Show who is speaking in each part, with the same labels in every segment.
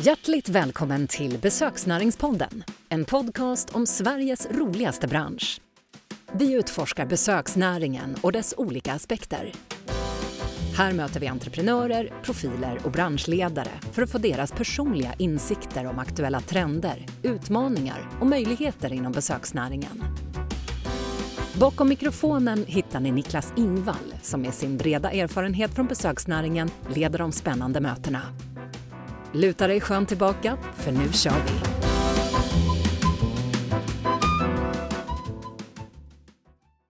Speaker 1: Hjärtligt välkommen till Besöksnäringspodden. En podcast om Sveriges roligaste bransch. Vi utforskar besöksnäringen och dess olika aspekter. Här möter vi entreprenörer, profiler och branschledare för att få deras personliga insikter om aktuella trender, utmaningar och möjligheter inom besöksnäringen. Bakom mikrofonen hittar ni Niklas Ingvall som med sin breda erfarenhet från besöksnäringen leder de spännande mötena. Luta dig skönt tillbaka, för nu kör vi!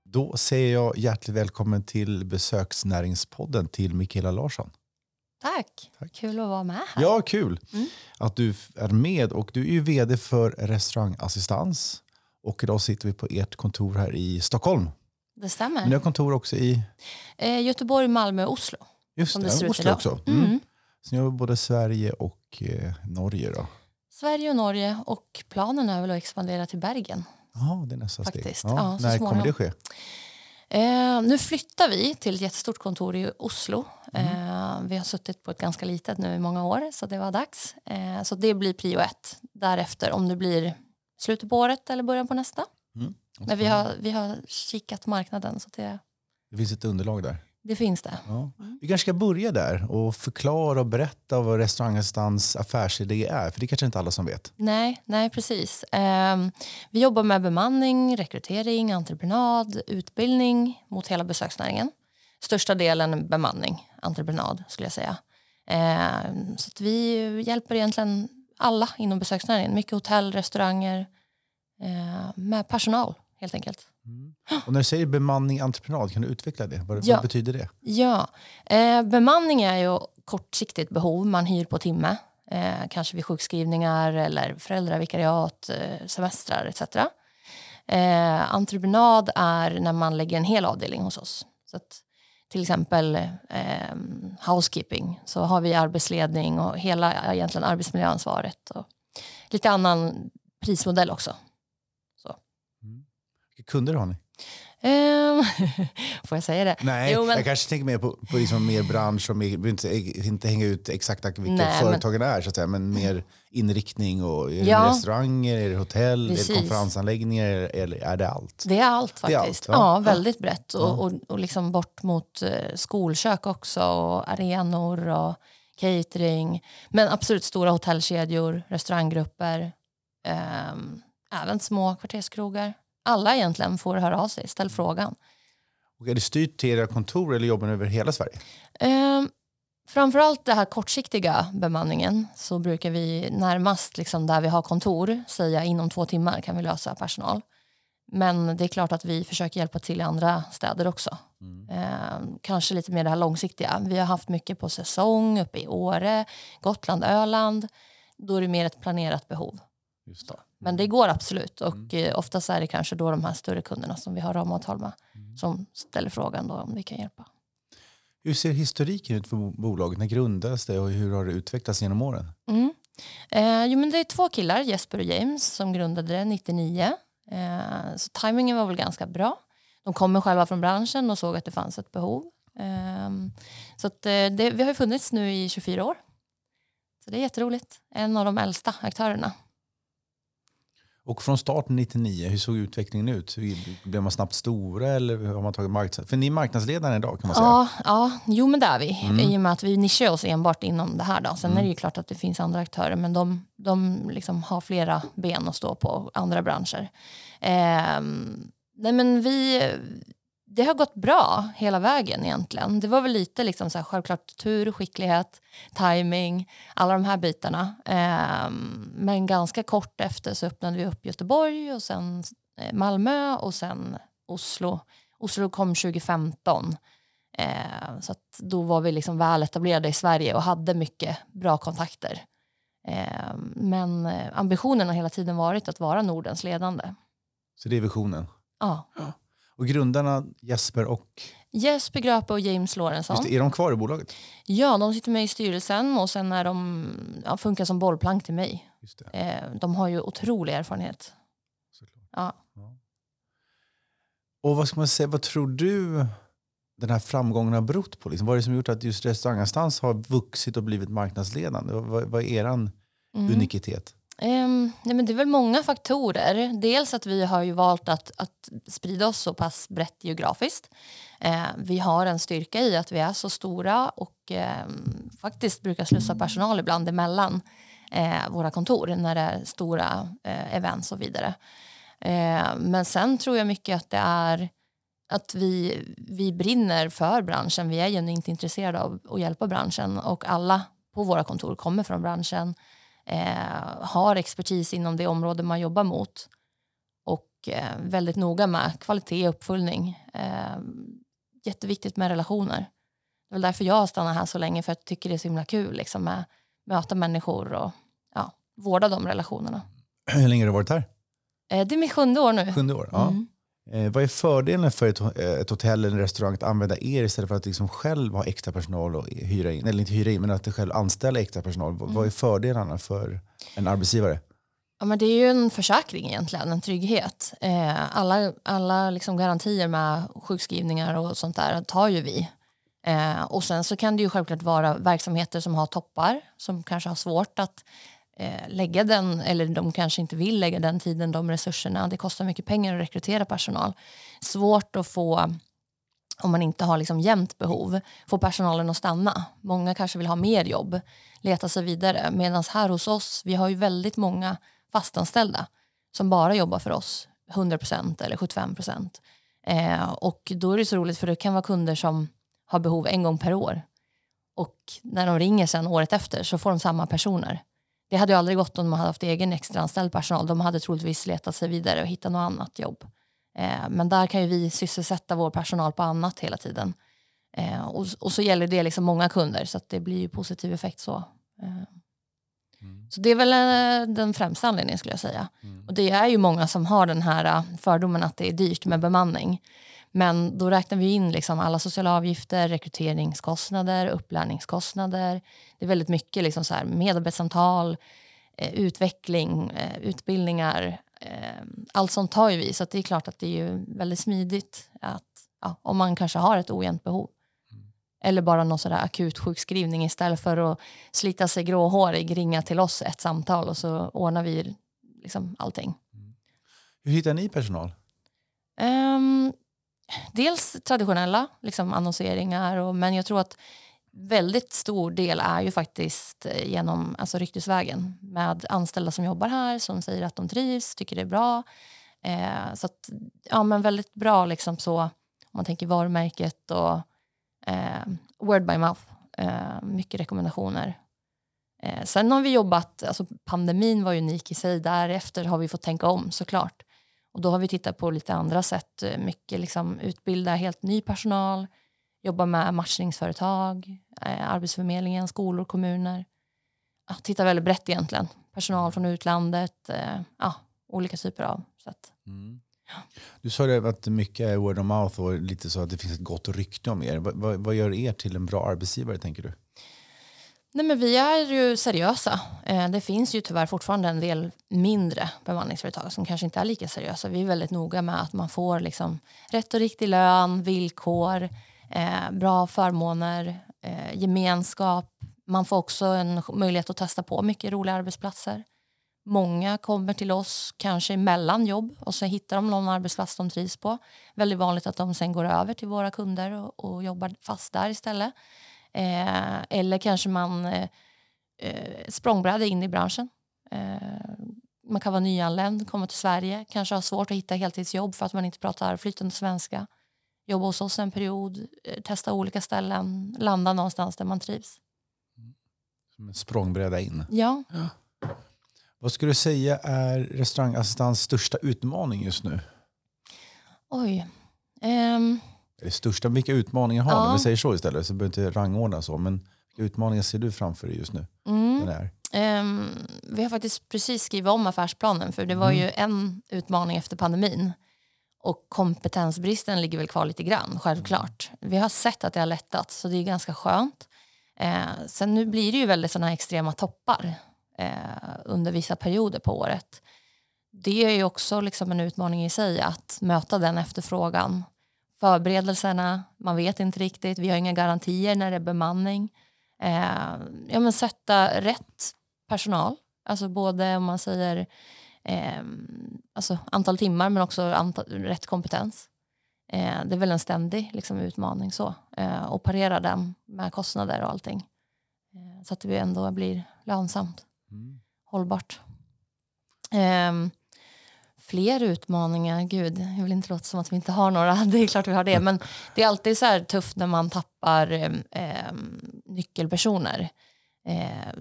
Speaker 2: Då säger jag hjärtligt välkommen till Besöksnäringspodden till Mikaela Larsson.
Speaker 3: Tack.
Speaker 2: Tack.
Speaker 3: Kul att vara med här.
Speaker 2: Ja, kul att du är med. Och du är ju vd för Restaurangassistans. Och idag sitter vi på ert kontor här i Stockholm.
Speaker 3: Det stämmer.
Speaker 2: Men ni har kontor också i
Speaker 3: Eh, Göteborg, Malmö, Oslo.
Speaker 2: just
Speaker 3: Som
Speaker 2: det,
Speaker 3: det ser
Speaker 2: Oslo
Speaker 3: idag.
Speaker 2: också.
Speaker 3: Mm.
Speaker 2: Mm. Så ni har både Sverige och eh, Norge. Då.
Speaker 3: Sverige och Norge och planen är väl att expandera till Bergen.
Speaker 2: Ja, det är nästa
Speaker 3: Faktiskt.
Speaker 2: steg.
Speaker 3: Ja, så
Speaker 2: när kommer det ske?
Speaker 3: Eh, nu flyttar vi till ett jättestort kontor i Oslo.
Speaker 2: Mm.
Speaker 3: Eh, vi har suttit på ett ganska litet nu i många år så det var dags. Eh, så det blir prio ett. Därefter om det blir slutet på året eller början på nästa.
Speaker 2: Mm.
Speaker 3: Men vi har, vi har kikat marknaden så det,
Speaker 2: Det finns ett underlag där.
Speaker 3: Det finns det.
Speaker 2: Ja. Vi kanske ska börja där och förklara och berätta vad restaurangassistans affärsidé är. För det är kanske inte alla som vet.
Speaker 3: Nej, nej precis. Ehm, vi jobbar med bemanning, rekrytering, entreprenad, utbildning mot hela besöksnäringen. Största delen bemanning, entreprenad skulle jag säga. Ehm, så vi hjälper egentligen alla inom besöksnäringen. Mycket hotell, restauranger, eh, med personal helt enkelt.
Speaker 2: Och när du säger bemanning entreprenad, kan du utveckla det? Vad,
Speaker 3: Ja.
Speaker 2: vad betyder det?
Speaker 3: Ja, eh, bemanning är ju kortsiktigt behov. Man hyr på timme. Eh, kanske vid sjukskrivningar eller föräldravikariat, eh, semestrar etc. Eh, entreprenad är när man lägger en hel avdelning hos oss. Så att, till exempel eh, housekeeping så har vi arbetsledning och hela egentligen arbetsmiljöansvaret. Och lite annan prismodell också.
Speaker 2: Kunder har ni?
Speaker 3: Eh, får jag säga det?
Speaker 2: Nej,
Speaker 3: Jo, men-
Speaker 2: jag kanske tänker mer på, på liksom mer bransch och mer, inte, inte hänga ut exakt vilka
Speaker 3: Nej, men-
Speaker 2: företagen är, så att säga, men mer inriktning. Och, är det
Speaker 3: Ja.
Speaker 2: restauranger, är det hotell, är det
Speaker 3: Precis.
Speaker 2: konferensanläggningar eller är det allt?
Speaker 3: Det är allt
Speaker 2: Det är
Speaker 3: faktiskt.
Speaker 2: allt,
Speaker 3: ja, väldigt brett. Och, och, och liksom bort mot eh, skolkök också och arenor och catering. Men absolut stora hotellkedjor, restauranggrupper, ehm, även små kvarterskrogar. Alla egentligen får höra av sig, ställ frågan.
Speaker 2: Och är det styrt till era kontor eller jobbar ni över hela Sverige?
Speaker 3: Ehm, framförallt det här kortsiktiga bemanningen så brukar vi närmast liksom där vi har kontor säga inom två timmar kan vi lösa personal. Men det är klart att vi försöker hjälpa till i andra städer också. Ehm, kanske lite mer det här långsiktiga. Vi har haft mycket på säsong uppe i Åre, Gotland, Öland. Då är det mer ett planerat behov.
Speaker 2: Just det.
Speaker 3: Men det går absolut och eh, oftast är det kanske då de här större kunderna som vi har ramavtal med som ställer frågan då om vi kan hjälpa.
Speaker 2: Hur ser historiken ut för bo- bolaget? När grundades det och hur har det utvecklats genom åren?
Speaker 3: Mm. Eh, jo, men det är två killar, Jesper och James, som grundade det 99. Eh, så tajmingen var väl ganska bra. De kommer själva från branschen och såg att det fanns ett behov. Eh, så att, eh, det, vi har funnits nu i 24 år. Så det är jätteroligt. En av de äldsta aktörerna.
Speaker 2: Och från starten 99, hur såg utvecklingen ut? Blev man snabbt stora eller har man tagit marknads... För ni är marknadsledare idag kan man säga.
Speaker 3: Ja, ja, jo men det är vi. I och med att vi nischar oss enbart inom det här. Då. Sen är det ju klart att det finns andra aktörer men de, de liksom har flera ben att stå på, andra branscher. Ehm, nej men vi, det har gått bra hela vägen egentligen. Det var väl lite liksom så här, självklart tur, skicklighet, timing, alla de här bitarna. Ehm, men ganska kort efter så öppnade vi upp Göteborg och sen eh, Malmö och sen Oslo. Oslo kom 2015. Eh, så att då var vi liksom väl etablerade i Sverige och hade mycket bra kontakter. Eh, men eh, ambitionen har hela tiden varit att vara Nordens ledande.
Speaker 2: Så det är visionen.
Speaker 3: Ja.
Speaker 2: Och grundarna Jesper och...
Speaker 3: Jesper Gröpe och James Lorentzon.
Speaker 2: Är de kvar i bolaget?
Speaker 3: Ja, de sitter med i styrelsen och sen är de, ja, funkar som bollplank till mig.
Speaker 2: Just det.
Speaker 3: Eh, de har ju otrolig erfarenhet.
Speaker 2: Såklart.
Speaker 3: Ja.
Speaker 2: Och vad ska man säga, vad tror du den här framgången har berott på? Liksom, vad är det som gjort att just restaurangassistans har vuxit och blivit marknadsledande? Vad, vad är eran unikitet?
Speaker 3: Um, nej men det är väl många faktorer. Dels att vi har ju valt att, att sprida oss så pass brett geografiskt. Uh, vi har en styrka i att vi är så stora och um, faktiskt brukar slussa personal ibland emellan uh, våra kontor när det är stora uh, events och vidare. men sen tror jag mycket att det är att vi, vi brinner för branschen. Vi är genuint intresserade av att hjälpa branschen och alla på våra kontor kommer från branschen eh, har expertis inom det område man jobbar mot och eh, väldigt noga med kvalitet och uppföljning. Eh, jätteviktigt med relationer. Det är väl därför jag har stannat här så länge för jag tycker det är så himla kul liksom, med möta människor och ja, vårda de relationerna.
Speaker 2: Hur länge har du varit här?
Speaker 3: Eh, det är mitt sjunde år nu.
Speaker 2: Sjunde år, ja. Mm. Eh, vad är fördelen för ett, eh, ett hotell eller en restaurang att använda er istället för att liksom själv ha extra personal och hyra in? Eller inte hyra in, men att själv anställa extra personal. Mm. Vad är fördelarna för en arbetsgivare?
Speaker 3: Ja, men det är ju en försäkring egentligen, en trygghet. Eh, alla alla liksom garantier med sjukskrivningar och sånt där tar ju vi. Eh, och sen så kan det ju självklart vara verksamheter som har toppar som kanske har svårt att eh, lägga den, eller de kanske inte vill lägga den tiden, de resurserna. Det kostar mycket pengar att rekrytera personal. Svårt att få, om man inte har liksom jämnt behov, få personalen att stanna. Många kanske vill ha mer jobb, leta sig vidare. Medan här hos oss, vi har ju väldigt många fastanställda som bara jobbar för oss, 100% eller 75%. Eh, och då är det så roligt för det kan vara kunder som har behov en gång per år. Och när de ringer sen året efter så får de samma personer. Det hade ju aldrig gått om de hade haft egen extraanställd personal. De hade troligtvis letat sig vidare och hittat något annat jobb. Eh, men där kan ju vi sysselsätta vår personal på annat hela tiden. Eh, och, och, så gäller det liksom många kunder så att det blir ju positiv effekt så. Eh. Mm. Så det är väl eh, den främsta anledningen skulle jag säga. Mm. Och det är ju många som har den här eh, fördomen att det är dyrt med bemanning. Men då räknar vi in liksom alla sociala avgifter, rekryteringskostnader, upplärningskostnader. Det är väldigt mycket liksom så här medarbetssamtal, eh, utveckling, utbildningar. Allt sånt tar ju vi, så det är klart att det är ju väldigt smidigt att, ja, om man kanske har ett ojämnt behov. Eller bara någon sådär akut sjukskrivning istället för att slita sig gråhårig, ringa till oss ett samtal och så ordnar vi liksom allting.
Speaker 2: Hur hittar ni personal?
Speaker 3: Um, dels traditionella liksom annonseringar, och, men jag tror att väldigt stor del är ju faktiskt genom alltså ryktesvägen med anställda som jobbar här som säger att de trivs, tycker det är bra. Eh, så att, ja, men väldigt bra liksom så, om man tänker varumärket och Eh, word by mouth. Eh, mycket rekommendationer. Eh, sen har vi jobbat, alltså pandemin var ju unik i sig, därefter har vi fått tänka om såklart. Och då har vi tittat på lite andra sätt. Eh, mycket liksom utbilda helt ny personal, jobba med matchningsföretag, eh, Arbetsförmedlingen, skolor, kommuner. Ja, titta väldigt brett egentligen. Personal från utlandet, eh, ja, olika typer av sätt. Mm.
Speaker 2: Du sa det att mycket är word of mouth och lite så att det finns ett gott rykte om er. Vad, vad, vad gör er till en bra arbetsgivare tänker du?
Speaker 3: Nej, men vi är ju seriösa. Eh, det finns ju tyvärr fortfarande en del mindre bemanningsföretag som kanske inte är lika seriösa. Vi är väldigt noga med att man får liksom rätt och riktig lön, villkor, eh, bra förmåner, eh, gemenskap. Man får också en möjlighet att testa på mycket roliga arbetsplatser. Många kommer till oss kanske mellan jobb och så hittar de någon arbetsplats de trivs på. Väldigt vanligt att de sen går över till våra kunder och, och jobbar fast där istället. Eh, eller kanske man eh, eh, språngbräda in i branschen. Eh, man kan vara nyanländ, komma till Sverige, kanske ha svårt att hitta heltidsjobb för att man inte pratar flytande svenska. Jobba hos oss en period, eh, testa olika ställen, landa någonstans där man trivs.
Speaker 2: Som en språngbräda in.
Speaker 3: Ja. ja.
Speaker 2: Vad skulle du säga är restaurangassistans största utmaning just nu?
Speaker 3: Oj. Um,
Speaker 2: det största, vilka utmaningar har ja. ni? Vi säger så istället, så behöver inte rangordna så. Men vilka utmaningar ser du framför dig just nu?
Speaker 3: Mm. Um, vi har faktiskt precis skrivit om affärsplanen för det var mm. ju en utmaning efter pandemin. Och kompetensbristen ligger väl kvar lite grann, självklart. Vi har sett att det har lättat, så det är ganska skönt. Eh, sen nu blir det ju väldigt sådana extrema toppar eh, under vissa perioder på året. Det är ju också liksom en utmaning i sig att möta den efterfrågan förberedelserna, man vet inte riktigt, vi har inga garantier när det är bemanning. Eh, ja, men sätta rätt personal Alltså både om man säger eh, alltså antal timmar men också antal, rätt kompetens. Eh, det är väl en ständig liksom, utmaning så. Eh, och parera den med kostnader och allting. Eh, så att det ändå blir lönsamt, mm. hållbart. Um, fler utmaningar, gud, jag vill inte låta som att vi inte har några, det är klart vi har det, men det är alltid så här tufft när man tappar eh, nyckelpersoner. Eh,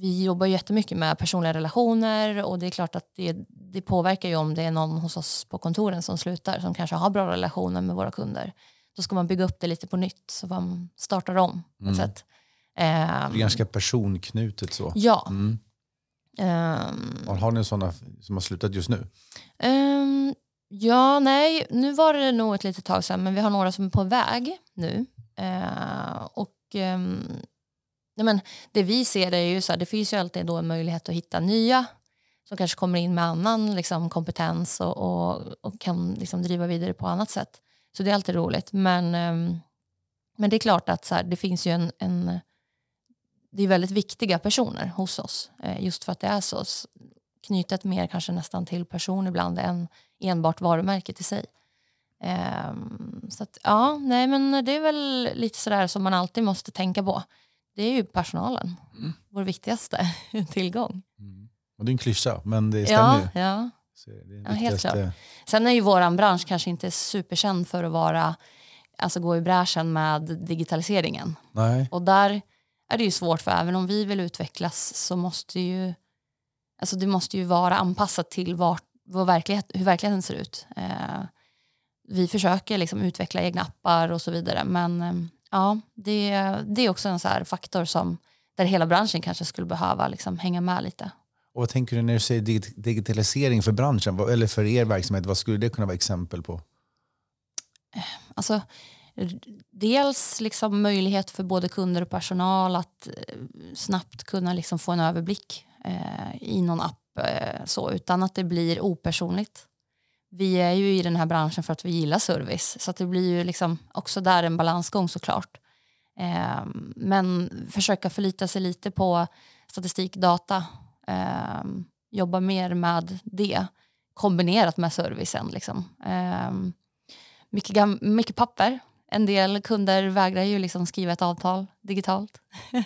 Speaker 3: vi jobbar jättemycket med personliga relationer och det är klart att det, det, påverkar ju om det är någon hos oss på kontoren som slutar som kanske har bra relationer med våra kunder. Då ska man bygga upp det lite på nytt så man startar om. Mm. Sätt.
Speaker 2: Eh, det är ganska personknutet så.
Speaker 3: Ja.
Speaker 2: Mm. Um, har ni sådana som har slutat just nu?
Speaker 3: Um, ja, nej, nu var det nog ett litet tag sedan men vi har några som är på väg nu. Uh, och um, nej men, Det vi ser är ju så här, det finns ju alltid då en möjlighet att hitta nya som kanske kommer in med annan liksom, kompetens och, och, och kan liksom, driva vidare på annat sätt. Så det är alltid roligt. Men, men det är klart att så här, det finns ju en, en det är väldigt viktiga personer hos oss. Eh, just för att det är så knutet mer kanske nästan till person ibland än enbart varumärket i sig. Ehm, så att, ja, nej men det är väl lite sådär som man alltid måste tänka på. Det är ju personalen, mm. vår viktigaste tillgång.
Speaker 2: Mm. Och det är en klyscha, men det stämmer ju.
Speaker 3: Ja, ja. helt klart. Sen är ju vår bransch kanske inte superkänd för att vara, alltså gå i bräschen med digitaliseringen.
Speaker 2: Nej.
Speaker 3: Och där är det ju svårt för även om vi vill utvecklas så måste ju alltså det måste ju vara anpassat till vart, verklighet, hur verkligheten ser ut. Eh, vi försöker liksom utveckla egna appar och så vidare men eh, ja, det, det är också en så faktor som där hela branschen kanske skulle behöva liksom hänga med lite.
Speaker 2: Och vad tänker du när du säger digitalisering för branschen eller för er verksamhet? Vad skulle det kunna vara exempel på?
Speaker 3: Alltså, dels liksom möjlighet för både kunder och personal att eh, snabbt kunna liksom få en överblick eh, i någon app eh, så, utan att det blir opersonligt. Vi är ju i den här branschen för att vi gillar service så att det blir ju liksom också där en balansgång såklart. Eh, men försöka förlita sig lite på statistik, data, eh, jobba mer med det kombinerat med servicen. Liksom. Eh, mycket, mycket papper en del kunder vägrar ju liksom skriva ett avtal digitalt.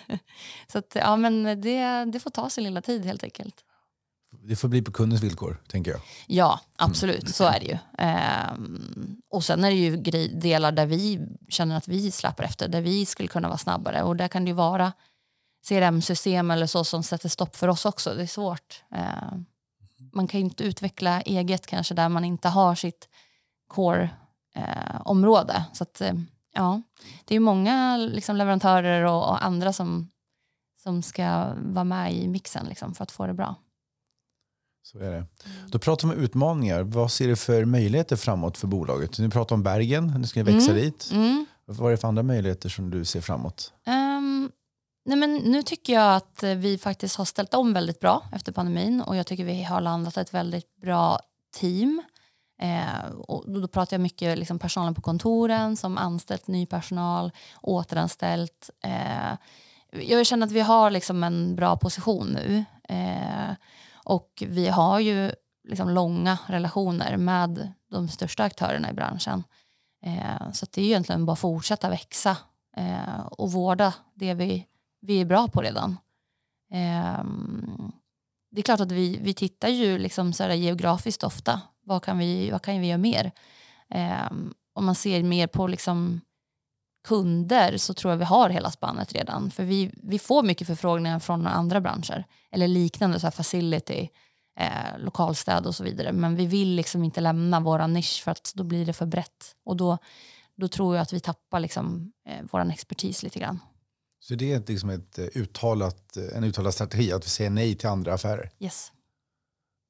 Speaker 3: så att, ja, men det, det får ta sin lilla tid helt enkelt.
Speaker 2: Det får bli på kundens villkor, tänker jag.
Speaker 3: Ja, absolut. Mm. Så är det ju. Ehm, och sen är det ju delar där vi känner att vi släpper efter, där vi skulle kunna vara snabbare. Och där kan det ju vara CRM-system eller så som sätter stopp för oss också. Det är svårt. Ehm, man kan ju inte utveckla eget kanske där man inte har sitt core eh, område. Så att, eh, ja, det är många liksom, leverantörer och, och, andra som, som ska vara med i mixen liksom, för att få det bra.
Speaker 2: Så är det. Då pratar vi om utmaningar. Vad ser du för möjligheter framåt för bolaget? Nu pratar om Bergen, nu ska ni växa mm. dit. Mm. Vad är det för andra möjligheter som du ser framåt?
Speaker 3: Um, nej men nu tycker jag att vi faktiskt har ställt om väldigt bra efter pandemin och jag tycker vi har landat ett väldigt bra team. Eh, och då pratar jag mycket liksom personalen på kontoren som anställt ny personal, återanställt. Eh, jag känner att vi har liksom en bra position nu. Eh, och vi har ju liksom långa relationer med de största aktörerna i branschen. Eh, så det är egentligen bara att fortsätta växa eh, och vårda det vi, vi är bra på redan. Eh, det är klart att vi, vi tittar ju liksom så geografiskt ofta vad kan vi, vad kan vi göra mer? Eh, om man ser mer på liksom kunder så tror jag vi har hela spannet redan. För vi, vi får mycket förfrågningar från andra branscher eller liknande, så här facility, eh, lokalstäd och så vidare. Men vi vill liksom inte lämna vår nisch för att då blir det för brett. Och då, då tror jag att vi tappar liksom, eh, vår expertis lite grann.
Speaker 2: Så det är liksom ett eh, uttalat, en uttalad strategi att vi säger nej till andra affärer?
Speaker 3: Yes.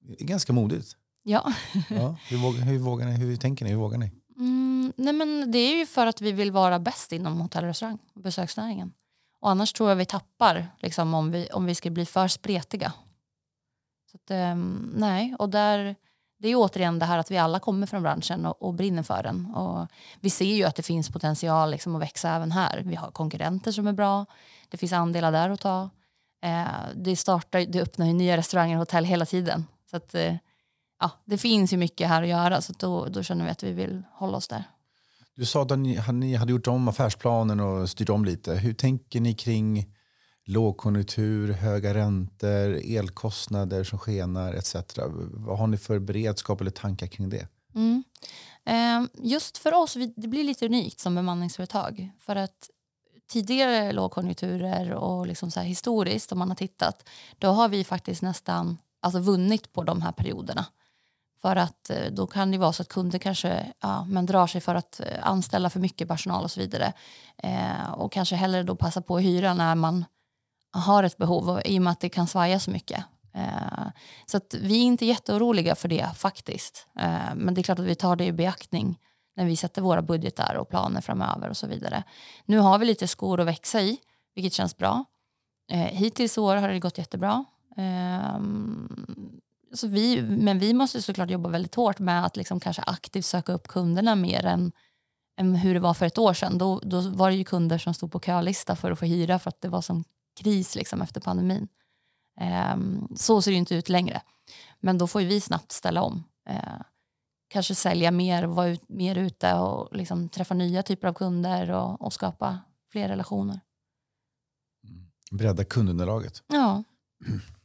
Speaker 2: Det är ganska modigt.
Speaker 3: Ja.
Speaker 2: ja hur, vågar, hur, vågar ni, hur tänker ni? Hur vågar ni?
Speaker 3: Mm, nej men det är ju för att vi vill vara bäst inom hotell och restaurang och besöksnäringen. Och annars tror jag vi tappar liksom, om, vi, om vi ska bli för spretiga. Så att, um, nej, och där, det är återigen det här att vi alla kommer från branschen och, och brinner för den. Och vi ser ju att det finns potential liksom, att växa även här. Vi har konkurrenter som är bra. Det finns andelar där att ta. Eh, det, startar, det öppnar ju nya restauranger och hotell hela tiden. Så att, eh, ja, det finns ju mycket här att göra så då, då känner vi att vi vill hålla oss där.
Speaker 2: Du sa att ni, ni hade gjort om affärsplanen och styrt om lite. Hur tänker ni kring lågkonjunktur, höga räntor, elkostnader som skenar etc. Vad har ni för beredskap eller tankar kring det?
Speaker 3: Mm. Eh, just för oss, det blir lite unikt som bemanningsföretag. För att tidigare lågkonjunkturer och liksom så historiskt om man har tittat, då har vi faktiskt nästan alltså vunnit på de här perioderna. För att eh, då kan det vara så att kunder kanske ja, men drar sig för att eh, anställa för mycket personal och så vidare. Eh, och kanske hellre då passa på att hyra när man har ett behov och, i och med att det kan svaja så mycket. Eh, så att vi är inte jätteoroliga för det faktiskt. Eh, men det är klart att vi tar det i beaktning när vi sätter våra budgetar och planer framöver och så vidare. Nu har vi lite skor att växa i, vilket känns bra. Eh, hittills i år har det gått jättebra. Eh, så vi, men vi måste såklart jobba väldigt hårt med att liksom kanske aktivt söka upp kunderna mer än, än hur det var för ett år sedan. Då, då var det ju kunder som stod på kölista för att få hyra för att det var som kris liksom efter pandemin. Um, så ser det inte ut längre. Men då får vi snabbt ställa om. Uh, kanske sälja mer, vara ut, mer ute och liksom träffa nya typer av kunder och, och skapa fler relationer.
Speaker 2: Mm. Bredda kundunderlaget.
Speaker 3: Ja.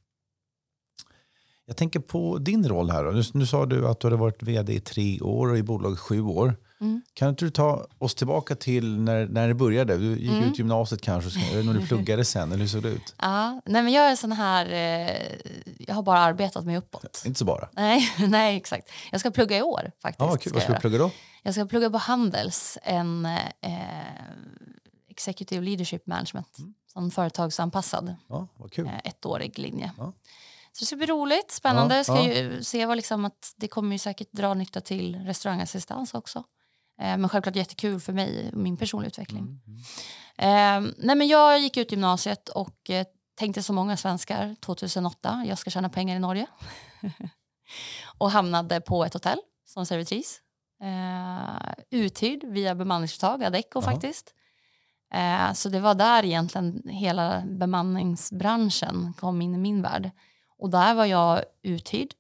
Speaker 2: Jag tänker på din roll här. Nu, nu sa du att du hade varit vd i tre år och i bolag sju år. Mm. Kan inte du ta oss tillbaka till när, när det började? Du gick mm. ut gymnasiet kanske, när du pluggade sen, eller hur såg det ut?
Speaker 3: Ja, nej men jag är sån här, eh, jag har bara arbetat mig uppåt.
Speaker 2: Inte så bara?
Speaker 3: Nej, nej exakt. Jag ska plugga i år faktiskt.
Speaker 2: Ah, kul. Vad ska du plugga då?
Speaker 3: Jag ska plugga på Handels, en eh, Executive Leadership Management, mm. som företagsanpassad.
Speaker 2: Ja, vad kul.
Speaker 3: Eh, ettårig linje. Ja. Så det ska bli roligt, spännande. Ja, ska ju se vad liksom att det kommer ju säkert dra nytta till restaurangassistans också. Eh, men självklart jättekul för mig och min personliga utveckling. Mm. Eh, nej men jag gick ut gymnasiet och eh, tänkte som många svenskar 2008, jag ska tjäna pengar i Norge. och hamnade på ett hotell som servitris. Eh, uthyrd via bemanningsföretag, Adecco faktiskt. Eh, så det var där egentligen hela bemanningsbranschen kom in i min värld. Och där var jag uthyrd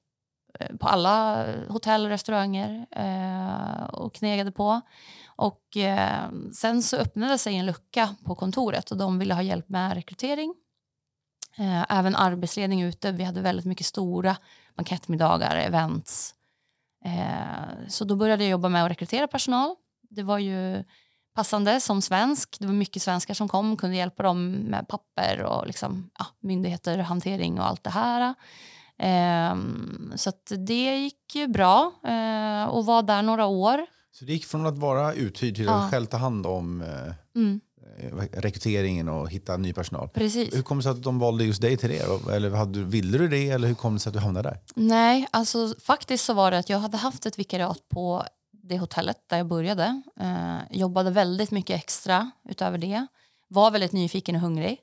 Speaker 3: eh, på alla hotell och restauranger eh, och knegade på. Och eh, sen så öppnade sig en lucka på kontoret och de ville ha hjälp med rekrytering. Eh, även arbetsledning ute. Vi hade väldigt mycket stora bankettmiddagar, events. Eh, så då började jag jobba med att rekrytera personal. Det var ju passande som svensk. Det var mycket svenskar som kom kunde hjälpa dem med papper och liksom, ja, myndigheter, hantering och allt det här. Um, så det gick ju bra uh, och var där några år.
Speaker 2: Så det gick från att vara uthyrd till att själv ta hand om uh, mm. rekryteringen och hitta ny personal.
Speaker 3: Precis.
Speaker 2: Hur kom det sig att de valde just dig till det? Eller hade, ville du det eller hur kom det sig att du hamnade där?
Speaker 3: Nej, alltså faktiskt så var det att jag hade haft ett vikariat på det hotellet där jag började. Eh, jobbade väldigt mycket extra utöver det. Var väldigt nyfiken och hungrig.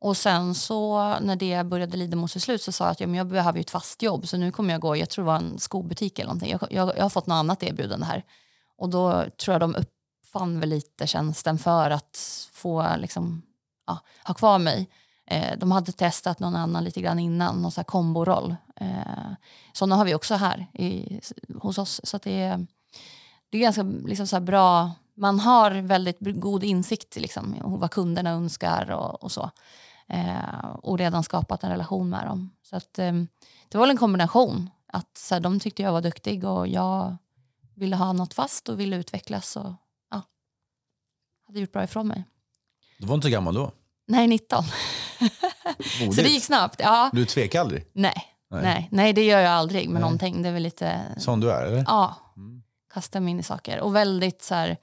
Speaker 3: Och sen så när det började lida mot sitt slut så sa jag att ja, men jag behöver ju ett fast jobb så nu kommer jag gå, jag tror det var en skobutik eller någonting. Jag, jag, jag har fått något annat erbjudande här. Och då tror jag de uppfann väl lite tjänsten för att få liksom, ja, ha kvar mig. Eh, de hade testat någon annan lite grann innan, någon sån här komboroll. Eh, sådana har vi också här i, hos oss. Så det är det är ganska liksom så bra, man har väldigt god insikt liksom, i vad kunderna önskar och, och så. Eh, och redan skapat en relation med dem. Så att, eh, det var en kombination. Att så här, De tyckte jag var duktig och jag ville ha något fast och ville utvecklas. Och, ja, hade gjort bra ifrån mig.
Speaker 2: Du var inte så gammal då?
Speaker 3: Nej, 19. så det gick snabbt. Ja.
Speaker 2: Du tvekade aldrig?
Speaker 3: Nej. Nej. nej. Nej, det gör jag aldrig med Nej. någonting. Det är väl lite...
Speaker 2: Som du är? Eller?
Speaker 3: Ja. Kasta mig in i saker. Och väldigt, så här,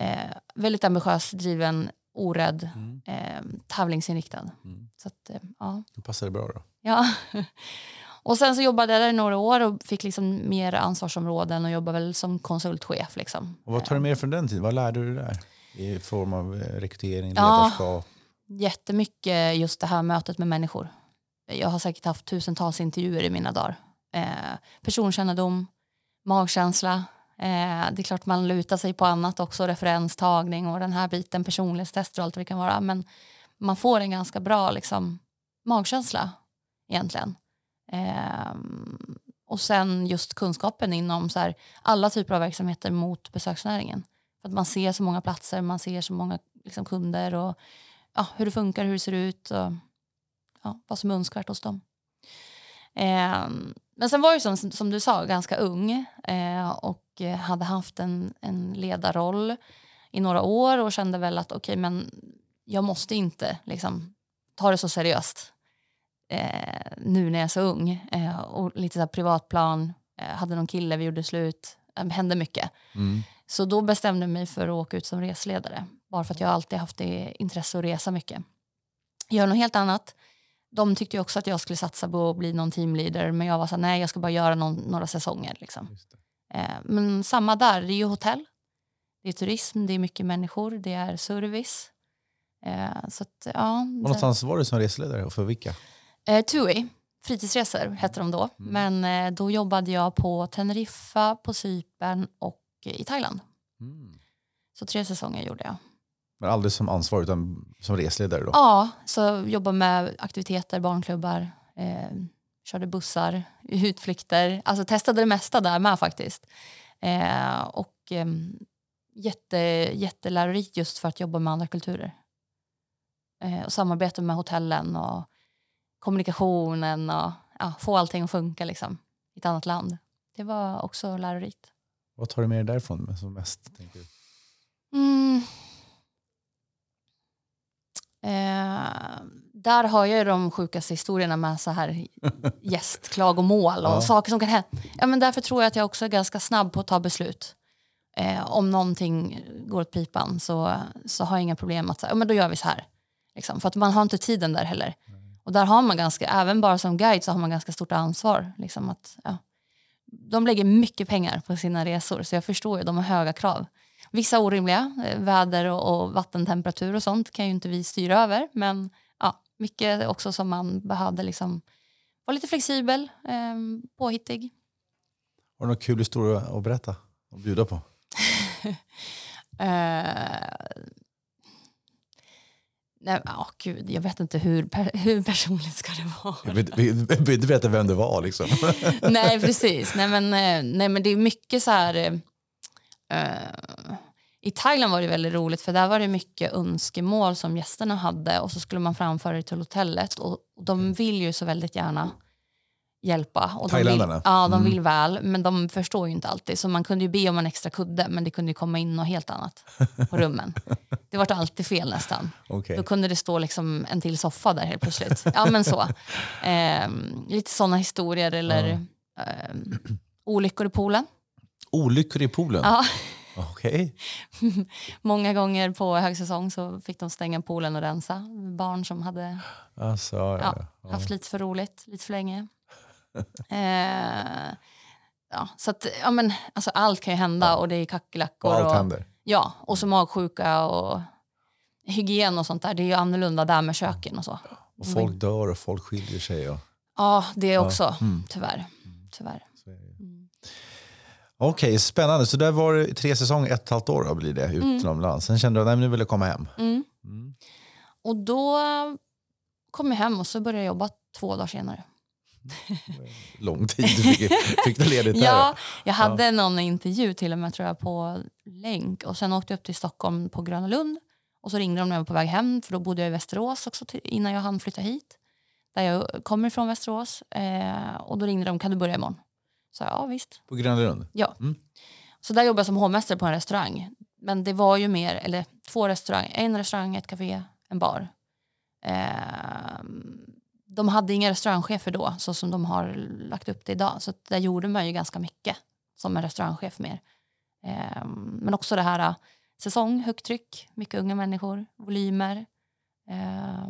Speaker 3: eh, väldigt ambitiös, driven, orädd, mm. eh, tävlingsinriktad. Mm. Så att, eh, ja.
Speaker 2: Det passade bra då.
Speaker 3: Ja. och sen så jobbade jag där i några år och fick liksom mer ansvarsområden och jobbade väl som konsultchef. Liksom.
Speaker 2: Och vad tar du med från den tiden? Vad lärde du dig där? I form av eh, rekrytering, ledarskap?
Speaker 3: Ja, jättemycket just det här mötet med människor. Jag har säkert haft tusentals intervjuer i mina dagar. Eh, personkännedom, magkänsla, Eh, det är klart man lutar sig på annat också, referenstagning och den här biten, personlighetstester och allt vad det kan vara. Men man får en ganska bra liksom, magkänsla egentligen. Eh, och sen just kunskapen inom så här, alla typer av verksamheter mot besöksnäringen. För att man ser så många platser, man ser så många liksom, kunder och ja, hur det funkar, hur det ser ut och ja, vad som är önskvärt hos dem. Eh, men sen var jag som, som du sa ganska ung eh, och hade haft en, en ledarroll i några år och kände väl att okej, okay, men jag måste inte liksom, ta det så seriöst eh, nu när jag är så ung. Eh, och lite så här privatplan, eh, hade någon kille, vi gjorde slut, eh, hände mycket. Mm. Så då bestämde jag mig för att åka ut som resledare. Bara för att jag alltid haft det intresse att resa mycket. Gör något helt annat. De tyckte också att jag skulle satsa på att bli någon teamleader men jag var så här, nej jag ska bara göra någon, några säsonger. Liksom. Eh, men samma där, det är ju hotell. Det är turism, det är mycket människor, det är service. Eh, så att, ja,
Speaker 2: någonstans var du som reseledare och för vilka?
Speaker 3: Eh, TUI, fritidsresor hette de då. Mm. Men eh, då jobbade jag på Teneriffa, på Cypern och i Thailand. Mm. Så tre säsonger gjorde jag.
Speaker 2: Men aldrig som ansvarig utan som resledare då?
Speaker 3: Ja, så jobbade med aktiviteter, barnklubbar, eh, körde bussar, utflykter. Alltså testade det mesta där med faktiskt. Eh, och eh, jätte, jättelärorikt just för att jobba med andra kulturer. Eh, och samarbeta med hotellen och kommunikationen och ja, få allting att funka liksom, i ett annat land. Det var också lärorikt.
Speaker 2: Vad tar du med dig därifrån som mest? Tänker du?
Speaker 3: Mm. Eh, där har jag de sjukaste historierna med så här gästklagomål och ja. saker som kan hända. Ja, men därför tror jag att jag också är ganska snabb på att ta beslut. Eh, om någonting går åt pipan så, så har jag inga problem att säga, ja, men då gör vi så här. Liksom. För att man har inte tiden där heller. Och där har man ganska, även bara som guide så har man ganska stort ansvar. Liksom att, ja. De lägger mycket pengar på sina resor så jag förstår ju, de har höga krav. Vissa orimliga, eh, väder och, och vattentemperatur och sånt kan ju inte vi styra över. Men ja, mycket också som man behövde liksom vara lite flexibel, eh, påhittig.
Speaker 2: Har du någon kul historia att berätta och bjuda på?
Speaker 3: eh, Nej, oh, gud, jag vet inte hur, hur personligt ska det vara. Jag
Speaker 2: vill inte veta vem det var. Liksom.
Speaker 3: nej, precis. Nej men, eh, nej, men det är mycket så här... Uh, I Thailand var det väldigt roligt för där var det mycket önskemål som gästerna hade och så skulle man framföra det till hotellet och de vill ju så väldigt gärna hjälpa. Och de vill, ja, de vill mm. väl, men de förstår ju inte alltid. Så man kunde ju be om en extra kudde, men det kunde ju komma in något helt annat på rummen. Det var alltid fel nästan. Okay. Då kunde det stå liksom en till soffa där helt plötsligt. Ja, men så. Eh, lite sådana historier eller ja. eh, olyckor i poolen.
Speaker 2: Olyckor i poolen?
Speaker 3: Ja.
Speaker 2: Okay.
Speaker 3: Många gånger på högsäsong så fick de stänga poolen och rensa. Barn som hade
Speaker 2: alltså, ja,
Speaker 3: ja, haft lite för roligt, lite för länge. eh, ja, så att, ja, men, alltså, allt kan ju hända och det är kackerlackor.
Speaker 2: Och allt och, händer.
Speaker 3: Ja, och så magsjuka och hygien och sånt där. Det är ju annorlunda där med köken och så.
Speaker 2: Och folk dör och folk skiljer sig. Och...
Speaker 3: Ja, det också. Ja. Mm. Tyvärr. Tyvärr.
Speaker 2: Mm. Okej, okay, spännande. Så där var det tre säsonger, ett och ett halvt år då blir det mm. utomlands. Sen kände du att nu vill jag komma hem.
Speaker 3: Mm. Mm. Och då kom jag hem och så började jag jobba två dagar senare.
Speaker 2: Lång tid du fick, fick du ledigt där.
Speaker 3: ja, jag hade ja. någon intervju till och med tror jag på länk och sen åkte jag upp till Stockholm på Gröna Lund och så ringde de när jag var på väg hem för då bodde jag i Västerås också till, innan jag hann flytta hit. Där jag kommer ifrån Västerås eh, och då ringde de, kan du börja imorgon? Så ja visst.
Speaker 2: På Gröna Lund?
Speaker 3: Ja. Mm. Så där jobbade jag som hovmästare på en restaurang. Men det var ju mer, eller två restauranger, en restaurang, ett café, en bar. Eh, de hade inga restaurangchefer då, så som de har lagt upp det idag. Så där gjorde man ju ganska mycket som en restaurangchef mer. Eh, men också det här säsong, högt tryck, mycket unga människor, volymer. Eh,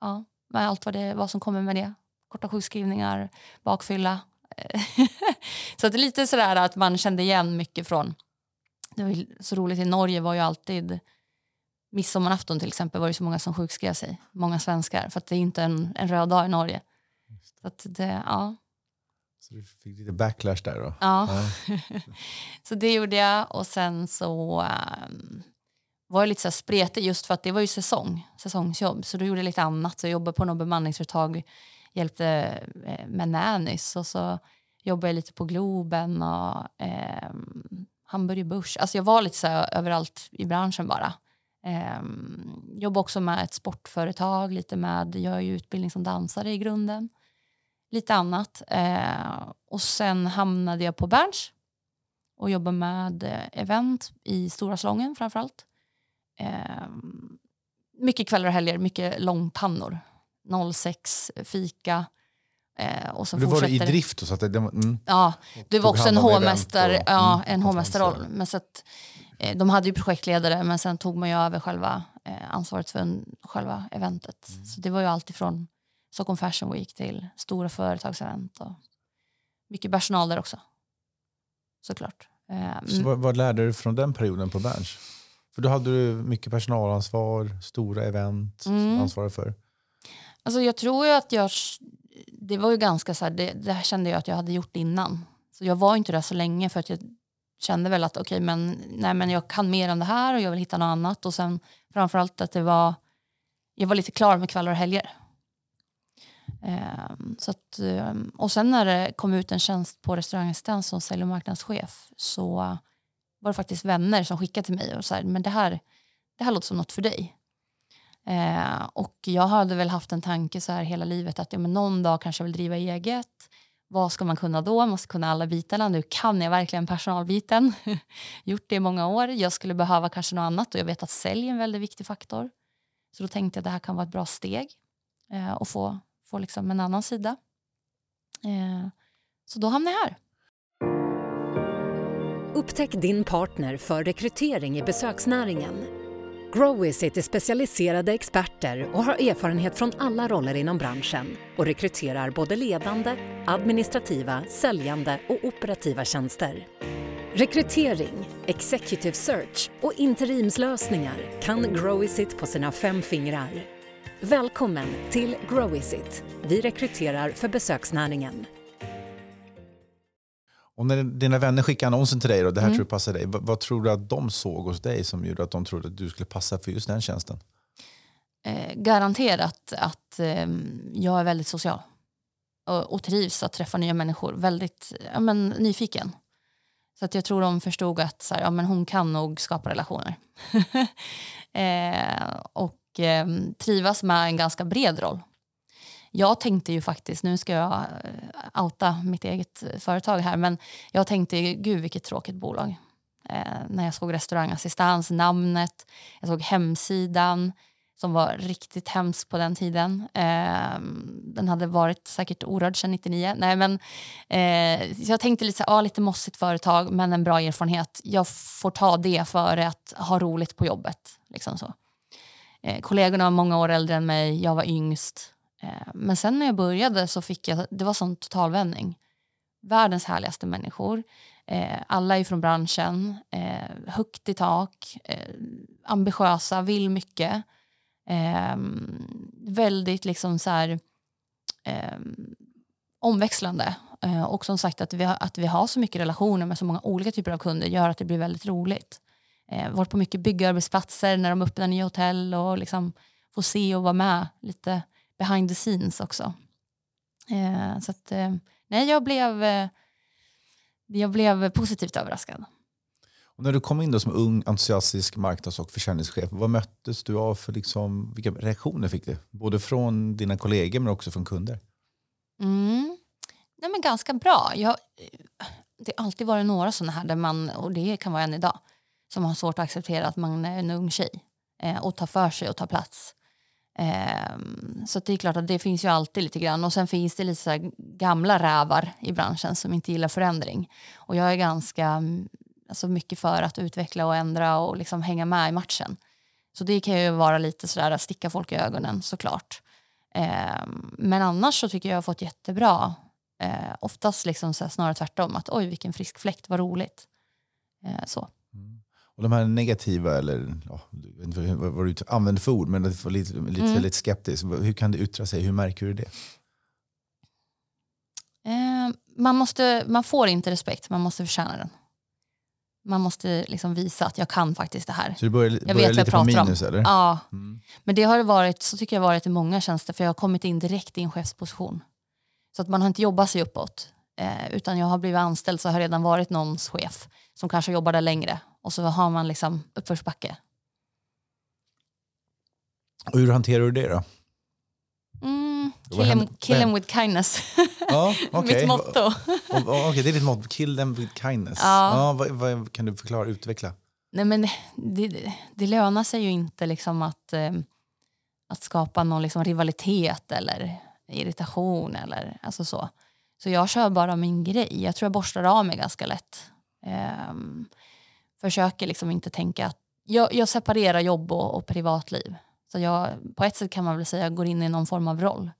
Speaker 3: ja, med allt vad, det, vad som kommer med det. Korta sjukskrivningar, bakfylla. så att det är lite sådär att man kände igen mycket från... Det var så roligt, i Norge var ju alltid midsommarafton till exempel var det så många som sjukskrev sig. Många svenskar, för att det är inte en, en röd dag i Norge. Så, att det, ja.
Speaker 2: så du fick lite backlash där då?
Speaker 3: Ja. ja. så det gjorde jag och sen så um, var jag lite så spretig just för att det var ju säsong, säsongsjobb. Så då gjorde jag lite annat. Så jag jobbade på något bemanningsföretag, hjälpte eh, med nannies, och så jobbade jag lite på Globen och eh, Hamburger Börs. Alltså jag var lite så här överallt i branschen bara. Eh, jobbade också med ett sportföretag, lite med, jag är ju utbildning som dansare i grunden. Lite annat. Eh, och sen hamnade jag på Berns och jobbade med eh, event i Stora Slången framförallt. Eh, mycket kvällar och helger, mycket långpannor. 06, fika. Eh, och så
Speaker 2: du var i drift? Och så att det, mm.
Speaker 3: Ja, det var också en hovmästare, ja, mm, en hovmästarroll. Men så att, eh, de hade ju projektledare men sen tog man ju över själva eh, ansvaret för en, själva eventet. Mm. Så det var ju alltifrån Stockholm Fashion Week till stora företagsevent. Och mycket personal där också. Såklart.
Speaker 2: Eh, så vad, vad lärde du från den perioden på Berns? För då hade du mycket personalansvar, stora event mm. ansvara för.
Speaker 3: Alltså jag tror ju att jag, det var ju ganska så här, det, det här kände jag att jag hade gjort innan. Så jag var inte där så länge för att jag kände väl att okej okay, men, nej, men jag kan mer än det här och jag vill hitta något annat. Och sen framförallt att det var, jag var lite klar med kvällar och helger. Um, så att, um, och sen när det kom ut en tjänst på restaurangassistent som sälj och marknadschef så var det faktiskt vänner som skickade till mig och sa men det här, det här låter som något för dig. Eh, och jag hade väl haft en tanke så här hela livet att ja, men någon dag kanske jag vill driva eget. Vad ska man kunna då? Man måste kunna alla bitarna. Nu kan jag verkligen personalbiten. Gjort det i många år. Jag skulle behöva kanske något annat och jag vet att sälj är en väldigt viktig faktor. Så då tänkte jag att det här kan vara ett bra steg eh, och få, få liksom en annan sida. Eh, så då hamnade jag här.
Speaker 1: Upptäck din partner för rekrytering i besöksnäringen. Growizit är specialiserade experter och har erfarenhet från alla roller inom branschen och rekryterar både ledande, administrativa, säljande och operativa tjänster. Rekrytering, executive search och interimslösningar kan Growizit på sina fem fingrar. Välkommen till Growizit, Vi rekryterar för besöksnäringen.
Speaker 2: Och när dina vänner skickade annonsen till dig, då, det här mm. tror du passar dig. Vad, vad, tror du att de såg hos dig som gjorde att de trodde att du skulle passa för just den tjänsten?
Speaker 3: Eh, garanterat att eh, jag är väldigt social och, och trivs att träffa nya människor. Väldigt ja, men, nyfiken. Så att jag tror de förstod att så här, ja, men hon kan nog skapa relationer. eh, och eh, trivas med en ganska bred roll. Jag tänkte ju faktiskt, nu ska jag eh, outa mitt eget eh, företag här, men jag tänkte gud vilket tråkigt bolag. Eh, när jag såg restaurangassistans, namnet, jag såg hemsidan som var riktigt hemsk på den tiden. Eh, den hade varit säkert orörd sedan 99. Nej, men, eh, jag tänkte lite, så, ah, lite mossigt företag men en bra erfarenhet. Jag får ta det för att ha roligt på jobbet. Liksom så. Eh, kollegorna var många år äldre än mig, jag var yngst. Eh, men sen när jag började så fick jag, det var sån totalvändning. Världens härligaste människor. Eh, alla är från branschen. Eh, högt i tak. ambitiösa, vill mycket. väldigt liksom så här, omväxlande. och som sagt att vi, har, att vi har så mycket relationer med så många olika typer av kunder gör att det blir väldigt roligt. Eh, varit på mycket byggarbetsplatser när de öppnar nya hotell och liksom få se och vara med lite behind the scenes också. Eh, så att, eh, nej, jag blev, eh, jag blev positivt överraskad.
Speaker 2: Och när du kom in då som ung, entusiastisk marknads och försäljningschef, vad möttes du av för liksom, vilka reaktioner fick du? Både från dina kollegor men också från kunder?
Speaker 3: Mm. Nej, men ganska bra. Jag, det har alltid varit några sådana här, där man, och det kan vara än idag, som har svårt att acceptera att man är en ung tjej eh, och tar för sig och tar plats. Um, så det är klart att det finns ju alltid lite grann. Och sen finns det lite så gamla rävar i branschen som inte gillar förändring. Och jag är ganska mm, alltså mycket för att utveckla och ändra och liksom hänga med i matchen. Så det kan ju vara lite sådär att sticka folk i ögonen såklart. Um, men annars så tycker jag jag har fått jättebra. Uh, oftast liksom så snarare tvärtom. Att oj vilken frisk fläkt, vad roligt. Uh, så.
Speaker 2: Och de här negativa, eller ja, vad du använder för ord, men det var lite, lite mm. väldigt skeptisk. Hur kan det yttra sig? Hur märker du det?
Speaker 3: Eh, man, måste, man får inte respekt, man måste förtjäna den. Man måste liksom visa att jag kan faktiskt det här.
Speaker 2: Så du börjar,
Speaker 3: Jag
Speaker 2: börjar
Speaker 3: vet vad jag
Speaker 2: lite på minus
Speaker 3: om.
Speaker 2: eller?
Speaker 3: Ja,
Speaker 2: Mm.
Speaker 3: men det har varit, så tycker jag varit i många tjänster för jag har kommit in direkt i en chefsposition. Så att man har inte jobbat sig uppåt. Eh, utan jag har blivit anställd så har jag redan varit någons chef som kanske jobbar där längre. Och så har man liksom uppförsbacke.
Speaker 2: Och hur hanterar du det då?
Speaker 3: Mm, kill, him, kill him with kindness.
Speaker 2: Ja, okej.
Speaker 3: Mitt motto.
Speaker 2: Okej, det är ditt motto. Kill them with kindness.
Speaker 3: Ja.
Speaker 2: Ja, vad, vad, kan du förklara, utveckla?
Speaker 3: Nej, men det, det, lönar sig ju inte liksom att, eh, att skapa någon liksom rivalitet eller irritation. Eller, alltså så. så jag kör bara min grej. Jag tror jag borstar av mig ganska lätt. Ehm, försöker liksom inte tänka att... Jag, jag separerar jobb och, och privatliv. Så jag, på ett sätt kan man väl säga går in i någon form av roll.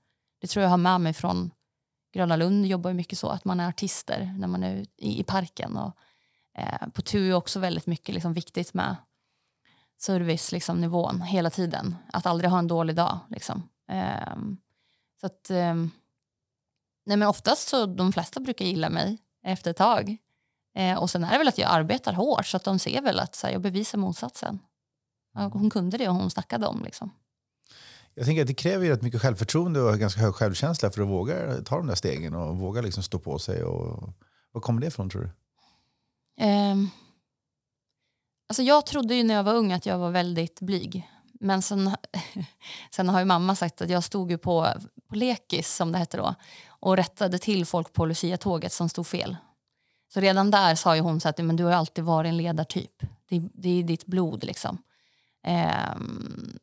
Speaker 3: Det tror jag har med mig från Gröna Lund jobbar ju mycket så att man är artister när man är i, i parken. Och, Eh, på TU är också väldigt mycket liksom viktigt med servicenivån liksom, nivån hela tiden. Att aldrig ha en dålig dag. Liksom. Eh, så att, eh, nej men oftast så de flesta brukar gilla mig efter ett tag. Eh, och sen är det väl att jag arbetar hårt så att de ser väl att här, jag bevisar motsatsen. Ja, hon kunde det och hon snackade om. Liksom.
Speaker 2: Jag tänker att det kräver ju rätt mycket självförtroende och ganska hög självkänsla för att våga ta de där stegen och våga liksom stå på sig. Och, var kommer det ifrån tror du?
Speaker 3: Ehm, alltså jag trodde ju när jag var ung att jag var väldigt blyg. Men sen, sen har ju mamma sagt att jag stod ju på, på lekis som det hette då och rättade till folk på Lucia-tåget som stod fel. Så redan där sa ju hon så att men du har alltid varit en ledartyp. Det, det är ditt blod liksom. Ehm,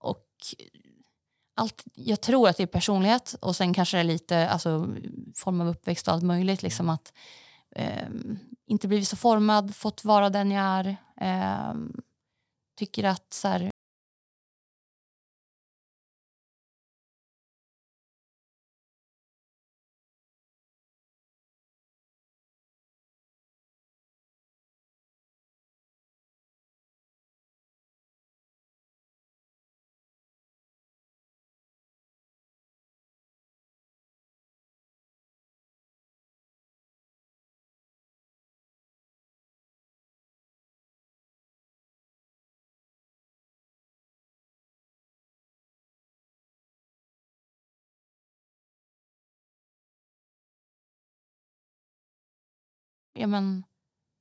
Speaker 3: och allt, jag tror att det är personlighet och sen kanske det är lite alltså, form av uppväxt och allt möjligt. Liksom att ehm, inte blivit så formad, fått vara den jag är. Ehm, tycker att så här, ja, men,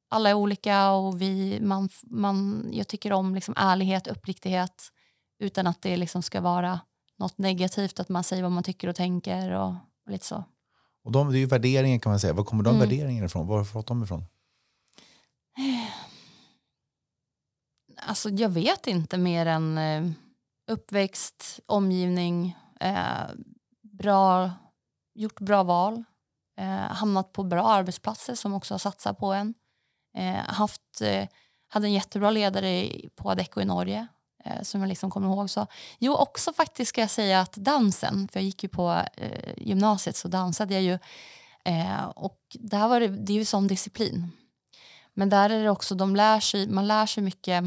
Speaker 3: alla är olika och vi, man, man, jag tycker om liksom ärlighet, uppriktighet utan att det liksom ska vara något negativt, att man säger vad man tycker och tänker och, och lite så.
Speaker 2: Och de, det är ju värderingen kan man säga. Var kommer de
Speaker 3: Mm.
Speaker 2: värderingarna ifrån? Var har fått dem ifrån?
Speaker 3: Alltså, jag vet inte mer än eh, uppväxt, omgivning, eh, bra, gjort bra val, eh, hamnat på bra arbetsplatser som också har satsat på en. Eh, haft, eh, hade en jättebra ledare på Adecco i Norge eh, som jag liksom kommer ihåg. Så, jo, också faktiskt ska jag säga att dansen, för jag gick ju på eh, gymnasiet så dansade jag ju eh, och där var det, det är ju sån disciplin. Men där är det också, de lär sig, man lär sig mycket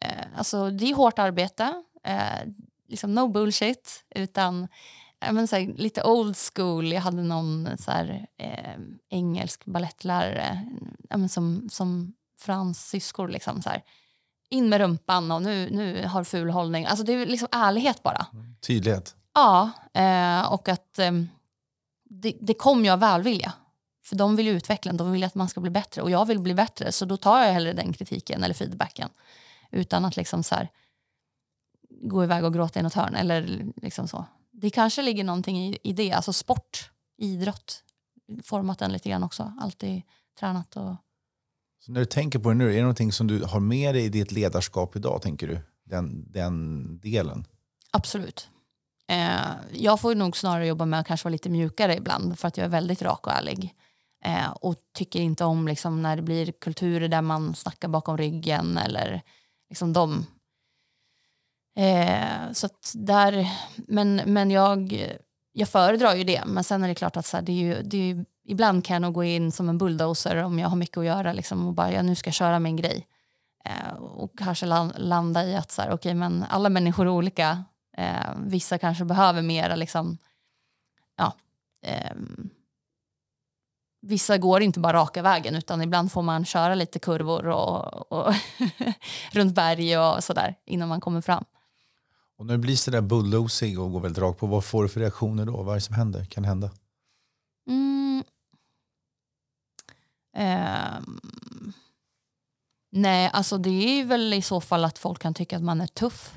Speaker 3: eh, alltså det är hårt arbete, eh, liksom no bullshit, utan men, så här, lite old school. Jag hade någon så här, eh, engelsk ballettlärare ja, men, som, som fransyskor. Liksom, så här. In med rumpan och nu, nu har ful hållning. Alltså, det är liksom ärlighet bara.
Speaker 2: Tydlighet.
Speaker 3: Ja, eh, och att eh, det, det kom ju av välvilja. För de vill ju utveckla de vill att man ska bli bättre och jag vill bli bättre så då tar jag hellre den kritiken eller feedbacken utan att liksom så här, gå iväg och gråta i något hörn eller liksom så. Det kanske ligger någonting i, i det, alltså sport, idrott, format den lite grann också, alltid tränat och
Speaker 2: Så när du tänker på det nu, är det någonting som du har med dig i ditt ledarskap idag, tänker du? Den, den delen?
Speaker 3: Absolut. Eh, jag får nog snarare jobba med att kanske vara lite mjukare ibland för att jag är väldigt rak och ärlig. Eh, och tycker inte om liksom, när det blir kulturer där man snackar bakom ryggen eller liksom de. Eh, så att där, men men jag, jag föredrar ju det. Men sen är det klart att så här, det är ju, det är ju, ibland kan jag nog gå in som en bulldozer om jag har mycket att göra liksom, och bara ja, nu ska jag köra min grej. Eh, och kanske landa i att så här, okay, men alla människor är olika. Eh, vissa kanske behöver mera liksom, ja, ehm, vissa går inte bara raka vägen utan ibland får man köra lite kurvor och, och runt berg och sådär innan man kommer fram.
Speaker 2: Och när du blir sådär bulldozig och går väldigt rakt på, vad får du för reaktioner då? Vad är det som händer? kan hända?
Speaker 3: Mm. Um. Nej, alltså det är väl i så fall att folk kan tycka att man är tuff.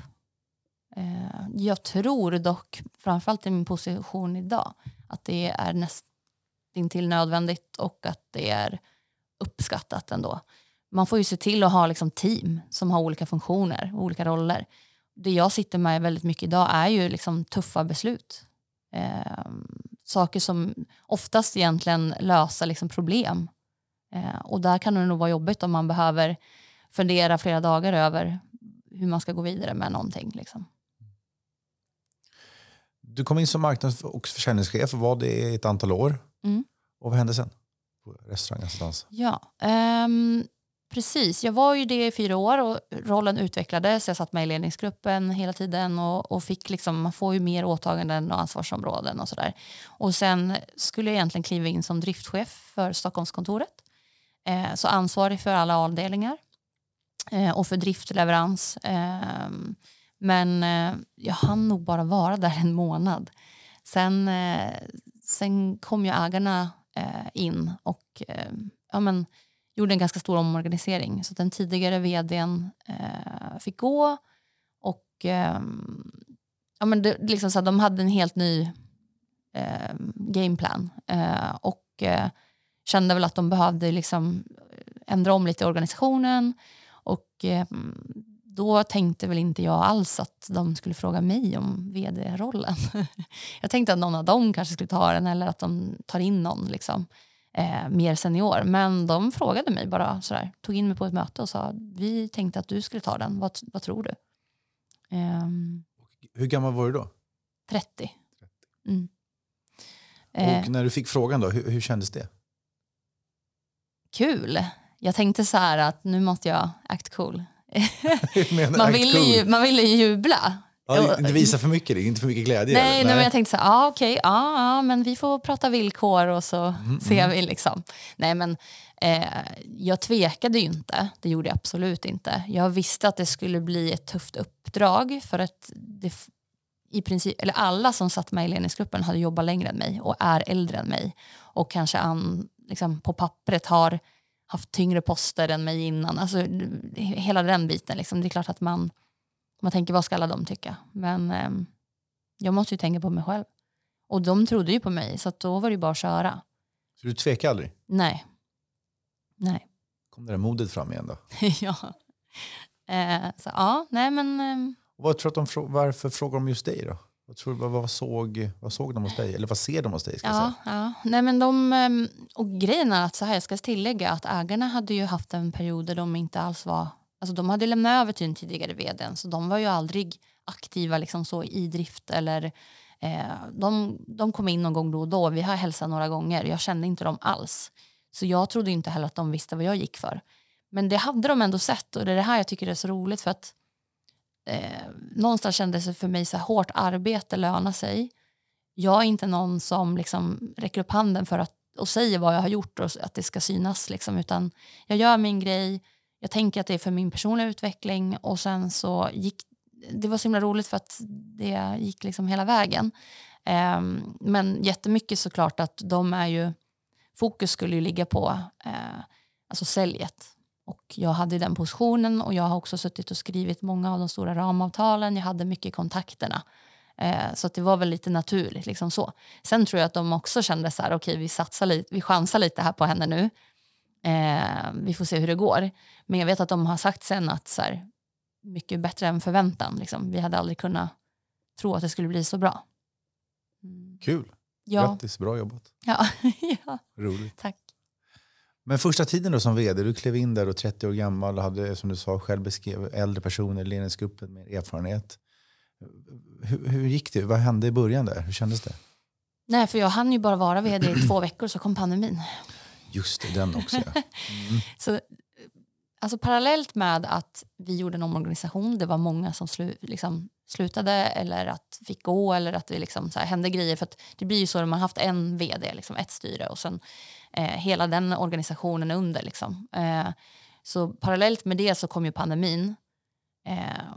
Speaker 3: Eh, jag tror dock, framförallt i min position idag, att det är nästintill nödvändigt och att det är uppskattat ändå. Man får ju se till att ha liksom team som har olika funktioner och olika roller. Det jag sitter med väldigt mycket idag är ju liksom tuffa beslut. Eh, saker som oftast egentligen löser liksom problem. Eh, och där kan det nog vara jobbigt om man behöver fundera flera dagar över hur man ska gå vidare med någonting. Liksom.
Speaker 2: Du kom in som marknads och försäljningschef var det i ett antal år.
Speaker 3: Mm.
Speaker 2: Och vad hände sen? På restaurangassistans?
Speaker 3: Ja, um, precis. Jag var ju det i fyra år och rollen utvecklades. Jag satt med i ledningsgruppen hela tiden och, och fick liksom, man får ju mer åtaganden och ansvarsområden och sådär. Och sen skulle jag egentligen kliva in som driftchef för Stockholmskontoret. Eh, så ansvarig för alla avdelningar eh, och för driftleverans. Eh, men eh, jag hann nog bara vara där en månad. Sen, eh, sen kom ju ägarna eh, in och eh, ja, men, gjorde en ganska stor omorganisering. Så den tidigare vdn eh, fick gå och eh, ja, men det, liksom så här, de hade en helt ny ehm, eh, gameplan och eh, kände väl att de behövde liksom eh, ändra om lite i organisationen och ehm, då tänkte väl inte jag alls att de skulle fråga mig om vd-rollen. jag tänkte att någon av dem kanske skulle ta den eller att de tar in någon liksom, eh, mer senior. Men de frågade mig bara sådär, tog in mig på ett möte och sa vi tänkte att du skulle ta den, vad, vad tror du? Um,
Speaker 2: Hur gammal var du då?
Speaker 3: 30. Mm.
Speaker 2: Och eh. när du fick frågan då, hur, hur kändes det?
Speaker 3: Kul. Jag tänkte så här att nu måste jag act cool. man, ville ju, man ville ju jubla.
Speaker 2: Ja, inte visa för mycket, inte för mycket glädje.
Speaker 3: Nej, nej. men jag tänkte så här, ah, okej, okay, ah, ah, men vi får prata villkor och så mm, ser mm. vi liksom. Nej men eh, jag tvekade ju inte, det gjorde jag absolut inte. Jag visste att det skulle bli ett tufft uppdrag för att det, i princip, eller alla som satt med i ledningsgruppen hade jobbat längre än mig och är äldre än mig och kanske an, liksom, på pappret har haft tyngre poster än mig innan. Alltså, hela den biten. Liksom. Det är klart att man, man tänker vad ska alla de tycka? Men eh, jag måste ju tänka på mig själv. Och de trodde ju på mig så då var det bara att köra.
Speaker 2: Så du tvekade aldrig?
Speaker 3: Nej. Nej.
Speaker 2: Kom det där modet fram igen då?
Speaker 3: ja. Eh, så ja, nej men... Eh,
Speaker 2: vad tror att de, varför frågar de just dig då? Vad, tror, vad, vad, såg, vad såg de hos dig? Eller vad ser de hos dig? Ska
Speaker 3: ja, ja. Nej, men de, ehm, och grejen är att så här, jag ska tillägga att ägarna hade ju haft en period där de inte alls var... Alltså de hade lämnat över till den tidigare vdn så de var ju aldrig aktiva liksom så i drift eller eh, de, de kom in någon gång då och då. Vi har hälsat några gånger. Jag kände inte dem alls. Så jag trodde inte heller att de visste vad jag gick för. Men det hade de ändå sett och det är det här jag tycker är så roligt för att eh, någonstans kändes det för mig så här, hårt arbete lönar sig. Jag är inte någon som liksom räcker upp handen för att, och säger vad jag har gjort och att det ska synas. Liksom, utan jag gör min grej, jag tänker att det är för min personliga utveckling och sen så gick det var så himla roligt för att det gick liksom hela vägen. Eh, men jättemycket såklart att de är ju, fokus skulle ju ligga på eh, alltså säljet och jag hade den positionen och jag har också suttit och skrivit många av de stora ramavtalen. Jag hade mycket kontakterna. Eh, så det var väl lite naturligt. Liksom så. Sen tror jag att de också kände så här, okej okay, vi, satsar lite, vi chansar lite här på henne nu. Eh, vi får se hur det går. Men jag vet att de har sagt sen att så här, mycket bättre än förväntan. Liksom. Vi hade aldrig kunnat tro att det skulle bli så bra.
Speaker 2: Mm. Kul. Ja. Grattis, bra jobbat.
Speaker 3: Ja. ja.
Speaker 2: Roligt.
Speaker 3: Tack.
Speaker 2: Men första tiden då som vd, du klev in där och 30 år gammal och hade som du sa själv beskrev äldre personer i ledningsgruppen med erfarenhet. Hur, hur, gick det? Vad hände i början där? Hur kändes det?
Speaker 3: Nej, för jag hann ju bara vara vd i två veckor så kom pandemin.
Speaker 2: Just det, den också ja.
Speaker 3: Mm. så, alltså, parallellt med att vi gjorde en omorganisation, det var många som slu, liksom, slutade eller att fick gå eller att det liksom så här hände grejer. För det blir ju så när man haft en vd, liksom ett styre och sen eh, hela den organisationen under. Liksom. Eh, så parallellt med det så kom ju pandemin. Eh,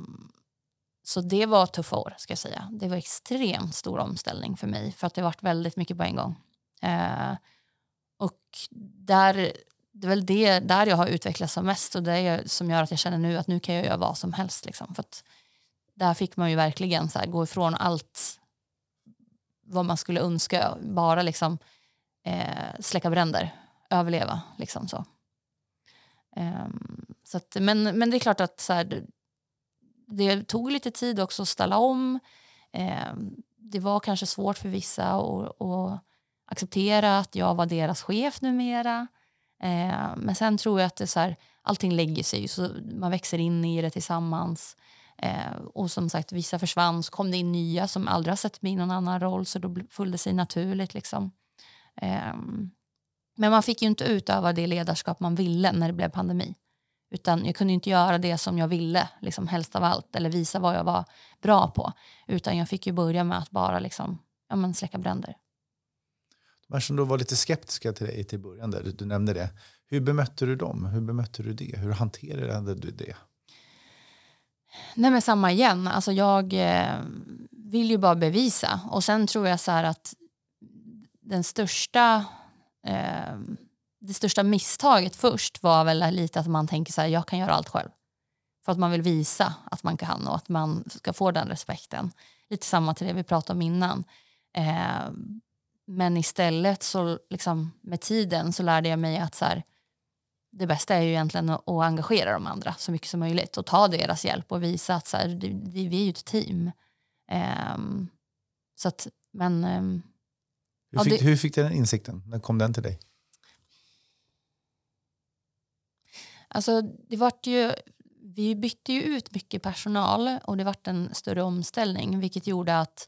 Speaker 3: så det var tuffa år ska jag säga. Det var extremt stor omställning för mig för att det varit väldigt mycket på en gång. Eh, och där, det är väl det där jag har utvecklats som mest och det är som gör att jag känner nu att nu kan jag göra vad som helst. Liksom, för att där fick man ju verkligen så här, gå ifrån allt vad man skulle önska, bara liksom eh, släcka bränder, överleva. Liksom så. Um, så att, men, men det är klart att så här, det tog lite tid också att ställa om. Um, det var kanske svårt för vissa att acceptera att jag var deras chef numera. Eh, men sen tror jag att det så här, allting lägger sig, så man växer in i det tillsammans. Eh, och som sagt, vissa försvann, så kom det in nya som aldrig har sett mig i någon annan roll så då föll det sig naturligt. Liksom. Eh, men man fick ju inte utöva det ledarskap man ville när det blev pandemi. Utan jag kunde inte göra det som jag ville, liksom helst av allt, eller visa vad jag var bra på. Utan jag fick ju börja med att bara liksom, ja, men släcka bränder.
Speaker 2: De som då var lite skeptiska till dig till början, där, du, du nämnde det. Hur bemötte du dem? Hur bemötte du det? Hur hanterade du det?
Speaker 3: Nej men samma igen, alltså jag eh, vill ju bara bevisa. Och sen tror jag så här att den största, eh, det största misstaget först var väl lite att man tänker så här, jag kan göra allt själv. För att man vill visa att man kan och att man ska få den respekten. Lite samma till det vi pratade om innan. Eh, men istället så liksom med tiden så lärde jag mig att så här, det bästa är ju egentligen att, engagera de andra så mycket som möjligt och ta deras hjälp och visa att så här, det, det, vi är ju ett team. Um, så att, men... Um,
Speaker 2: hur, fick, ja, det, hur fick du den insikten? När kom den till dig?
Speaker 3: Alltså, det vart ju, vi bytte ju ut mycket personal och det vart en större omställning vilket gjorde att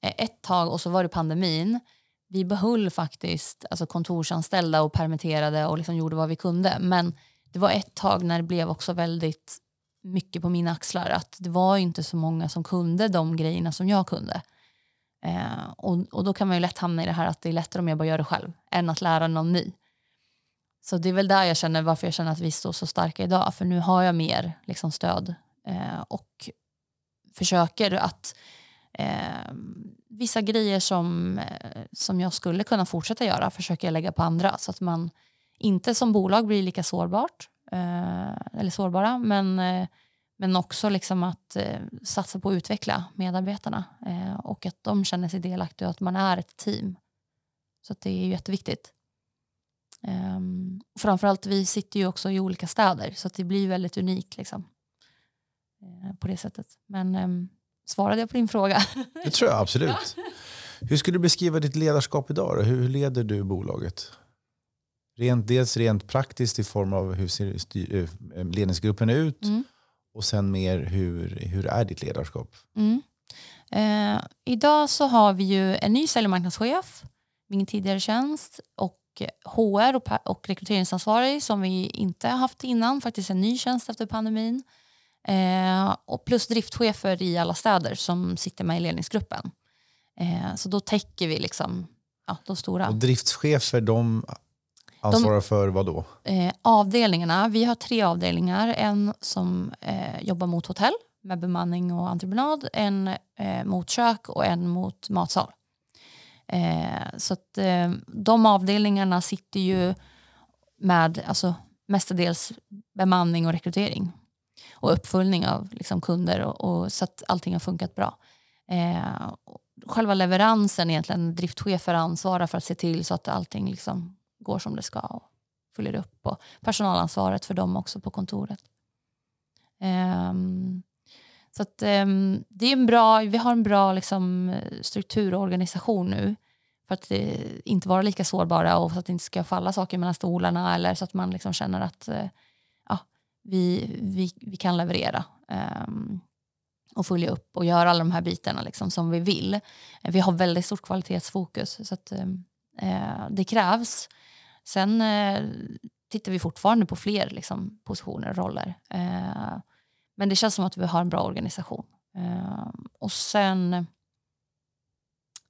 Speaker 3: eh, ett tag, och så var det pandemin, vi behöll faktiskt alltså kontorsanställda och permitterade och liksom gjorde vad vi kunde. Men det var ett tag när det blev också väldigt mycket på mina axlar. Att det var inte så många som kunde de grejerna som jag kunde. Eh, och, och då kan man ju lätt hamna i det här att det är lättare om jag bara gör det själv än att lära någon ny. Så det är väl där jag känner varför jag känner att vi står så starka idag. För nu har jag mer liksom, stöd eh, och försöker att eh, vissa grejer som, eh, som jag skulle kunna fortsätta göra försöker jag lägga på andra så att man inte som bolag blir lika sårbart eh, eller sårbara men, eh, men också liksom att eh, satsa på att utveckla medarbetarna eh, och att de känner sig delaktiga och att man är ett team. Så det är jätteviktigt. Um, framförallt vi sitter ju också i olika städer så det blir väldigt unikt liksom, eh, på det sättet. Men um, Svarade jag på din fråga?
Speaker 2: Det tror jag absolut. Hur skulle du beskriva ditt ledarskap idag? Då? Hur leder du bolaget? Rent, dels rent praktiskt i form av hur ser styr, eh, ledningsgruppen ut mm. och sen mer hur, hur är ditt ledarskap?
Speaker 3: Mm. Eh, idag så har vi ju en ny sälj och marknadschef, min tidigare tjänst och HR och, och rekryteringsansvarig som vi inte haft innan, faktiskt en ny tjänst efter pandemin. Eh, och plus driftchefer i alla städer som sitter med i ledningsgruppen. Eh, så då täcker vi liksom ja, de stora.
Speaker 2: Och driftschefer de ansvarar de, för vad då?
Speaker 3: Eh, avdelningarna, vi har tre avdelningar. En som eh, jobbar mot hotell med bemanning och entreprenad, en eh, mot kök och en mot matsal. Eh, så att de avdelningarna sitter ju med alltså, mestadels bemanning och rekrytering och uppföljning av liksom, kunder och, och, så att allting har funkat bra. Eh, själva leveransen egentligen, driftchefer ansvarar för att se till så att allting liksom går som det ska och följer upp och personalansvaret för dem också på kontoret. Eh, så att, eh, det är en bra, vi har en bra liksom, struktur och organisation nu för att eh, inte vara lika sårbara och så att det inte ska falla saker mellan stolarna eller så att man liksom känner att eh, vi, vi, vi kan leverera um, och följa upp och göra alla de här bitarna liksom, som vi vill. Vi har väldigt stort kvalitetsfokus så att, uh, det krävs. Sen uh, tittar vi fortfarande på fler liksom, positioner och roller. Uh, men det känns som att vi har en bra organisation ehm, och sen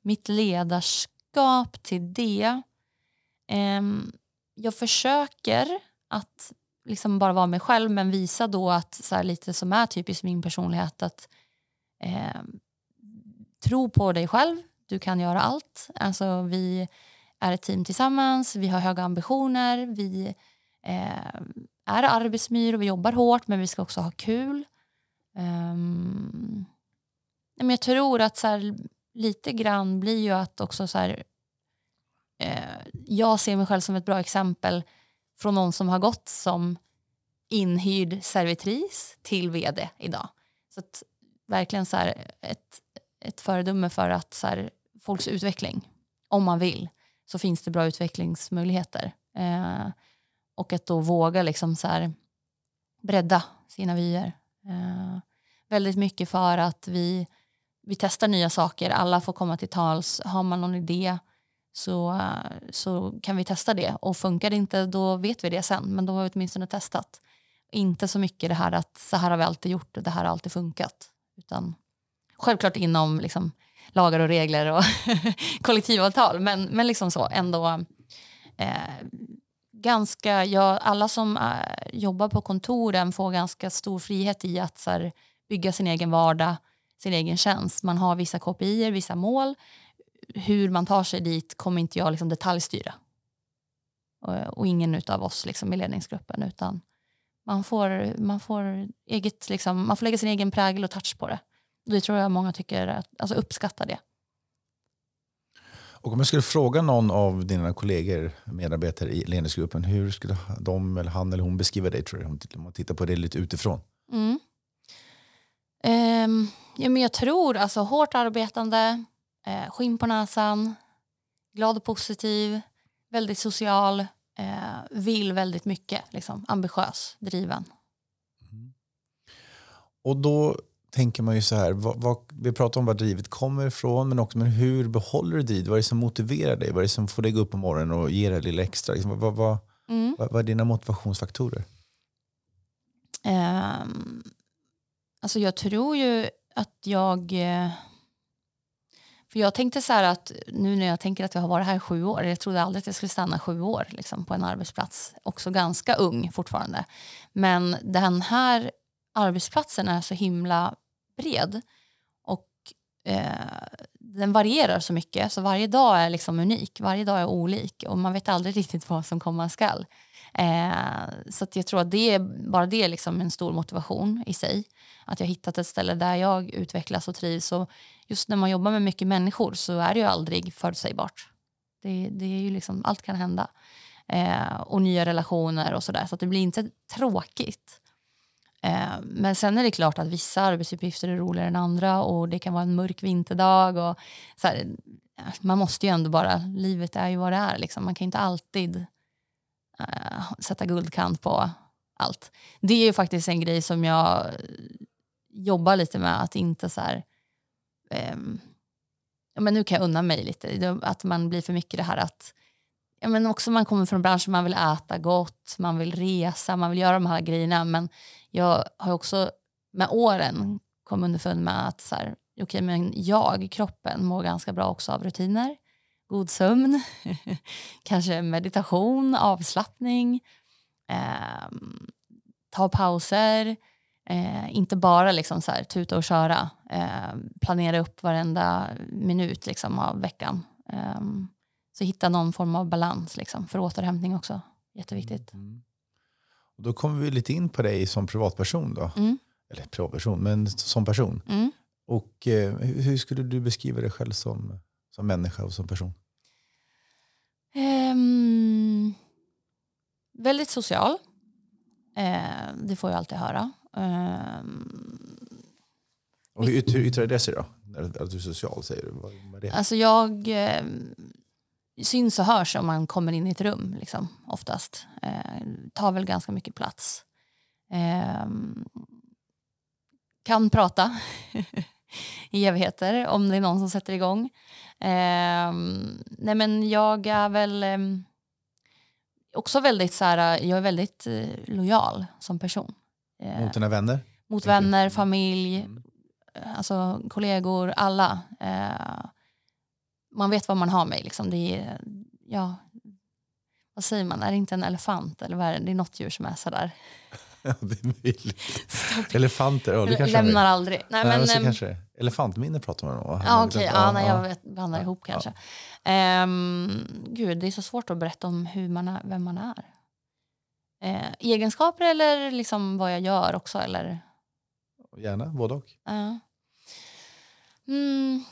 Speaker 3: mitt ledarskap till det. Jag försöker att liksom bara vara mig själv men visa då att så här, lite som är typiskt min personlighet att eh, tro på dig själv, du kan göra allt. Alltså vi är ett team tillsammans, vi har höga ambitioner, vi eh, är arbetsmyr och vi jobbar hårt men vi ska också ha kul. Um, men jag tror att så här, lite grann blir ju att också så här, eh, jag ser mig själv som ett bra exempel från någon som har gått som inhyrd servitris till vd idag. Så att, verkligen så här, ett, ett föredöme för att så här, folks utveckling, om man vill, så finns det bra utvecklingsmöjligheter. Eh, och att då våga liksom så här, bredda sina vyer. Eh, väldigt mycket för att vi, vi testar nya saker, alla får komma till tals. Har man någon idé så, så kan vi testa det. Och funkar det inte, då vet vi det sen. Men då har vi åtminstone testat. Inte så mycket det här att så här har vi alltid gjort och det här har alltid funkat. Utan självklart inom liksom, lagar och regler och kollektivavtal. Men, men liksom så ändå eh, ganska, ja, alla som eh, jobbar på kontoren får ganska stor frihet i att så här, bygga sin egen vardag, sin egen tjänst. Man har vissa KPI, vissa mål. Hur man tar sig dit kommer inte jag liksom detaljstyra. Och, och ingen av oss liksom i ledningsgruppen. utan man får, man får, eget, liksom, man får lägga sin egen prägel och touch på det. Det tror jag många tycker, alltså uppskattar det.
Speaker 2: Och om jag skulle fråga någon av dina kollegor, medarbetare i ledningsgruppen, hur skulle de eller han eller hon beskriva dig tror du? Om man tittar på det lite utifrån.
Speaker 3: Mm. Um, ja, men jag tror alltså hårt arbetande, eh, skinn på näsan, glad och positiv, väldigt social, eh, vill väldigt mycket, liksom, ambitiös, driven. Mm.
Speaker 2: Och då tänker man ju så här, vad, vad, vi pratar om var drivet kommer ifrån, men också men hur behåller du drivet? Vad är det som motiverar dig? Vad är det som får dig gå upp på morgonen och ger dig lite extra? Liksom, vad, vad, mm. vad, vad, är dina motivationsfaktorer?
Speaker 3: Um, alltså jag tror ju att jag... För jag tänkte så här att nu när jag tänker att jag har varit här i sju år, jag trodde aldrig att jag skulle stanna sju år liksom, på en arbetsplats. Också ganska ung fortfarande. Men den här arbetsplatsen är så himla bred. Och eh, den varierar så mycket, så varje dag är liksom unik. Varje dag är olik och man vet aldrig riktigt vad som komma skall. Eh, så att jag tror att det är, bara det är liksom en stor motivation i sig. Att jag hittat ett ställe där jag utvecklas och trivs. Och just när man jobbar med mycket människor så är det ju aldrig förutsägbart. Det, det är ju liksom, allt kan hända. Eh, och nya relationer och sådär. Så att det blir inte tråkigt. Eh, men sen är det klart att vissa arbetsuppgifter är roligare än andra och det kan vara en mörk vinterdag. Och så här, eh, man måste ju ändå bara, livet är ju vad det är. Liksom. Man kan inte alltid eh, sätta guldkant på allt. Det är ju faktiskt en grej som jag eh, jobbar lite med, att inte så här, Ehm, ja, men nu kan jag unna mig lite. Att man blir för mycket det här att ja, men också man kommer från branschen, man vill äta gott, man vill resa, man vill göra de här grejerna. Men jag har också med åren kommit underfund med att så här, okay, men jag, kroppen, mår ganska bra också av rutiner. God sömn, kanske meditation, avslappning, eh, ta pauser. Eh, inte bara liksom så här, tuta och köra. Eh, planera upp varenda minut liksom, av veckan. Eh, så hitta någon form av balans liksom, för återhämtning också. Jätteviktigt. Mm.
Speaker 2: Och då kommer vi lite in på dig som privatperson. Då.
Speaker 3: Mm.
Speaker 2: Eller privatperson, men som person.
Speaker 3: Mm.
Speaker 2: Och eh, hur skulle du beskriva dig själv som, som människa och som person?
Speaker 3: Um, väldigt social. Uh, det får jag alltid höra. Um,
Speaker 2: och hur, hur yttrar det sig då? Att du är social, säger du? Vad,
Speaker 3: är? Alltså jag... Um, syns och hörs om man kommer in i ett rum liksom, oftast. Eh, tar väl ganska mycket plats. Eh, kan prata i evigheter om det är någon som sätter igång. Eh, nej men jag är väl eh, också väldigt så här, jag är väldigt eh, lojal som person.
Speaker 2: Eh, mot dina vänner?
Speaker 3: Mot vänner, familj, mm. alltså kollegor, alla. Eh, man vet vad man har mig. Liksom. Det är, ja, vad säger man, är det inte en elefant eller vad är det? Det är något djur som är sådär.
Speaker 2: Ja, det är möjligt. Elefanter, ja, det kanske
Speaker 3: Lämnar aldrig. Nej,
Speaker 2: Nej,
Speaker 3: men,
Speaker 2: så
Speaker 3: ehm,
Speaker 2: kanske. Elefantminne pratar man om.
Speaker 3: Ja, okej. Ja, nej, jag
Speaker 2: ja.
Speaker 3: vet, blandar
Speaker 2: Ja,
Speaker 3: ihop
Speaker 2: ja.
Speaker 3: kanske. Ehm, gud, det är så svårt att berätta om hur man är, vem man är. Eh, egenskaper eller liksom vad jag gör också? Eller,
Speaker 2: Gärna, både och.
Speaker 3: ja. mm.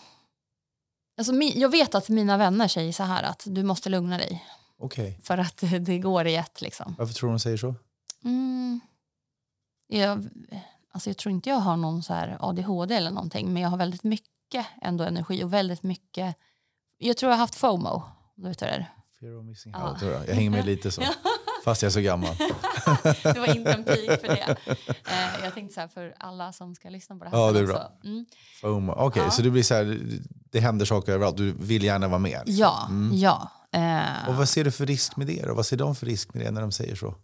Speaker 3: alltså, jag vet att mina vänner säger så här att du måste lugna dig
Speaker 2: Okej.
Speaker 3: för att det går i ett. Liksom.
Speaker 2: Varför tror du de säger så?
Speaker 3: Mm. Jag, alltså jag tror inte jag har någon så här ADHD eller någonting men jag har väldigt mycket ändå energi och väldigt mycket jag tror jag har haft FOMO. Du vet det?
Speaker 2: Fear of missing
Speaker 3: Ja.
Speaker 2: out. jag. Jag hänger med lite så. Fast jag är så gammal.
Speaker 3: Det var inte en pik för det. Eh, jag tänkte så här för alla som ska lyssna på det här.
Speaker 2: Ja, det är bra.
Speaker 3: Mm.
Speaker 2: Okej,
Speaker 3: Ja.
Speaker 2: så du blir så här, det händer saker överallt. Du vill gärna vara med. liksom.
Speaker 3: Ja,
Speaker 2: Mm.
Speaker 3: ja. Eh,
Speaker 2: Och vad ser du för risk med det då? Vad ser de för risk med det när de säger så?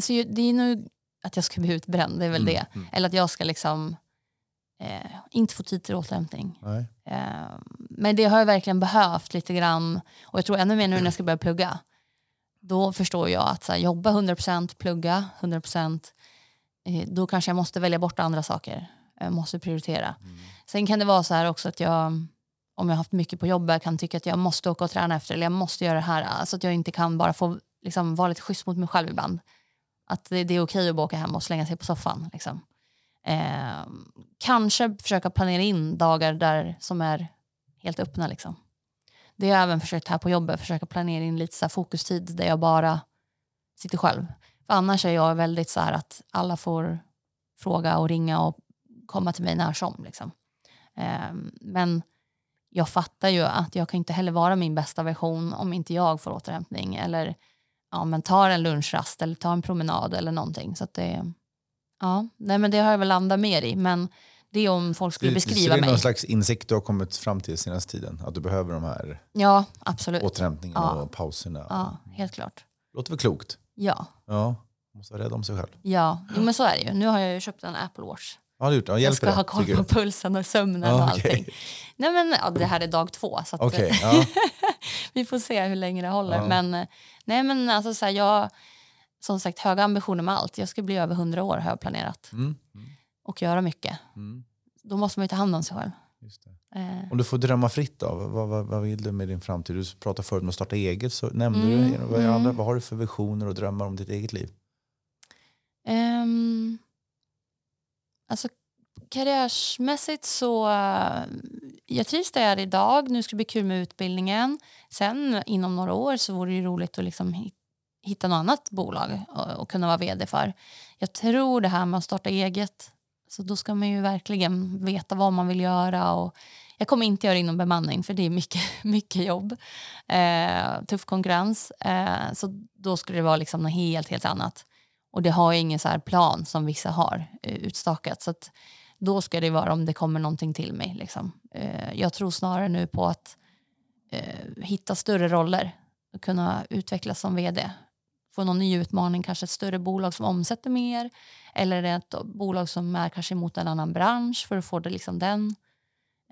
Speaker 3: så ju- det är nog att jag ska bli utbränd, det är väl
Speaker 2: Mm,
Speaker 3: det.
Speaker 2: mm.
Speaker 3: Eller att jag ska liksom eh, inte få tid till återhämtning.
Speaker 2: Nej.
Speaker 3: Eh, men det har jag verkligen behövt lite grann. Och jag tror ännu mer nu när jag ska börja plugga. Då förstår jag att så här, jobba 100%, plugga 100%. Eh, då kanske jag måste välja bort andra saker. Jag måste prioritera. Sen kan det vara så här också att jag, om jag har haft mycket på jobbet, kan tycka att jag måste åka och träna efter eller jag måste göra det här. Alltså att jag inte kan bara få liksom, vara lite schysst mot mig själv ibland. Att det, det är okej att bara åka hem och slänga sig på soffan. Liksom. Eh, kanske försöka planera in dagar där som är helt öppna. Liksom. Det har jag även försökt här på jobbet, försöka planera in lite så här fokustid där jag bara sitter själv. För annars är jag väldigt så här att alla får fråga och ringa och komma till mig när som. Liksom. Ehm, men jag fattar ju att jag kan inte heller vara min bästa version om inte jag får återhämtning eller ja, men tar en lunchrast eller tar en promenad eller någonting. Så att det, ja, nej, men det har jag väl landat mer i. Men det är om folk skulle beskriva
Speaker 2: så det är
Speaker 3: mig.
Speaker 2: någon slags insikt du har kommit fram till senaste tiden? Att du behöver de här
Speaker 3: Ja, absolut.
Speaker 2: återhämtningarna
Speaker 3: Ja.
Speaker 2: och pauserna?
Speaker 3: Ja, helt klart.
Speaker 2: Låter väl klokt?
Speaker 3: Ja,
Speaker 2: Ja, måste vara rädd om sig själv.
Speaker 3: ja. Jo, men så är det ju. Nu har jag ju köpt en Apple Watch.
Speaker 2: Ja, det gjort. Ja,
Speaker 3: Jag ska
Speaker 2: det?
Speaker 3: ha koll på pulsen och sömnen
Speaker 2: Ja,
Speaker 3: och allting. Nej, men, ja, det här är dag två, så
Speaker 2: Okej, ja.
Speaker 3: vi får se hur länge det håller. Men, eh, nej, men alltså, så här, jag som sagt höga ambitioner med allt. Jag ska bli över 100 år har jag planerat.
Speaker 2: Mm.
Speaker 3: Och göra mycket.
Speaker 2: Mm.
Speaker 3: Då måste man ju ta hand om sig själv. Eh,
Speaker 2: Om du får drömma fritt då, vad, vad, vad vill du med din framtid? Du pratade förut om att starta eget, så nämnde
Speaker 3: Mm,
Speaker 2: du vad,
Speaker 3: mm.
Speaker 2: andra, vad har du för visioner och drömmar om ditt eget liv?
Speaker 3: Ehm, alltså karriärsmässigt så uh, jag trivs där jag är idag. Nu ska det bli kul med utbildningen. Sen inom några år så vore det ju roligt att liksom hi- hitta något annat bolag och, och kunna vara vd för. Jag tror det här med att starta eget, så då ska man ju verkligen veta vad man vill göra. Och jag kommer inte göra inom bemanning för det är mycket, mycket jobb. Eh, tuff konkurrens. Eh, så då skulle det vara liksom något helt, helt annat. Och det har ju ingen så här plan som vissa har eh, utstakat. Så att då ska det vara om det kommer någonting till mig. Liksom. Eh, jag tror snarare nu på att eh, hitta större roller och kunna utvecklas som vd. Få någon ny utmaning, kanske ett större bolag som omsätter mer eller ett bolag som är kanske mot en annan bransch för att få det liksom den.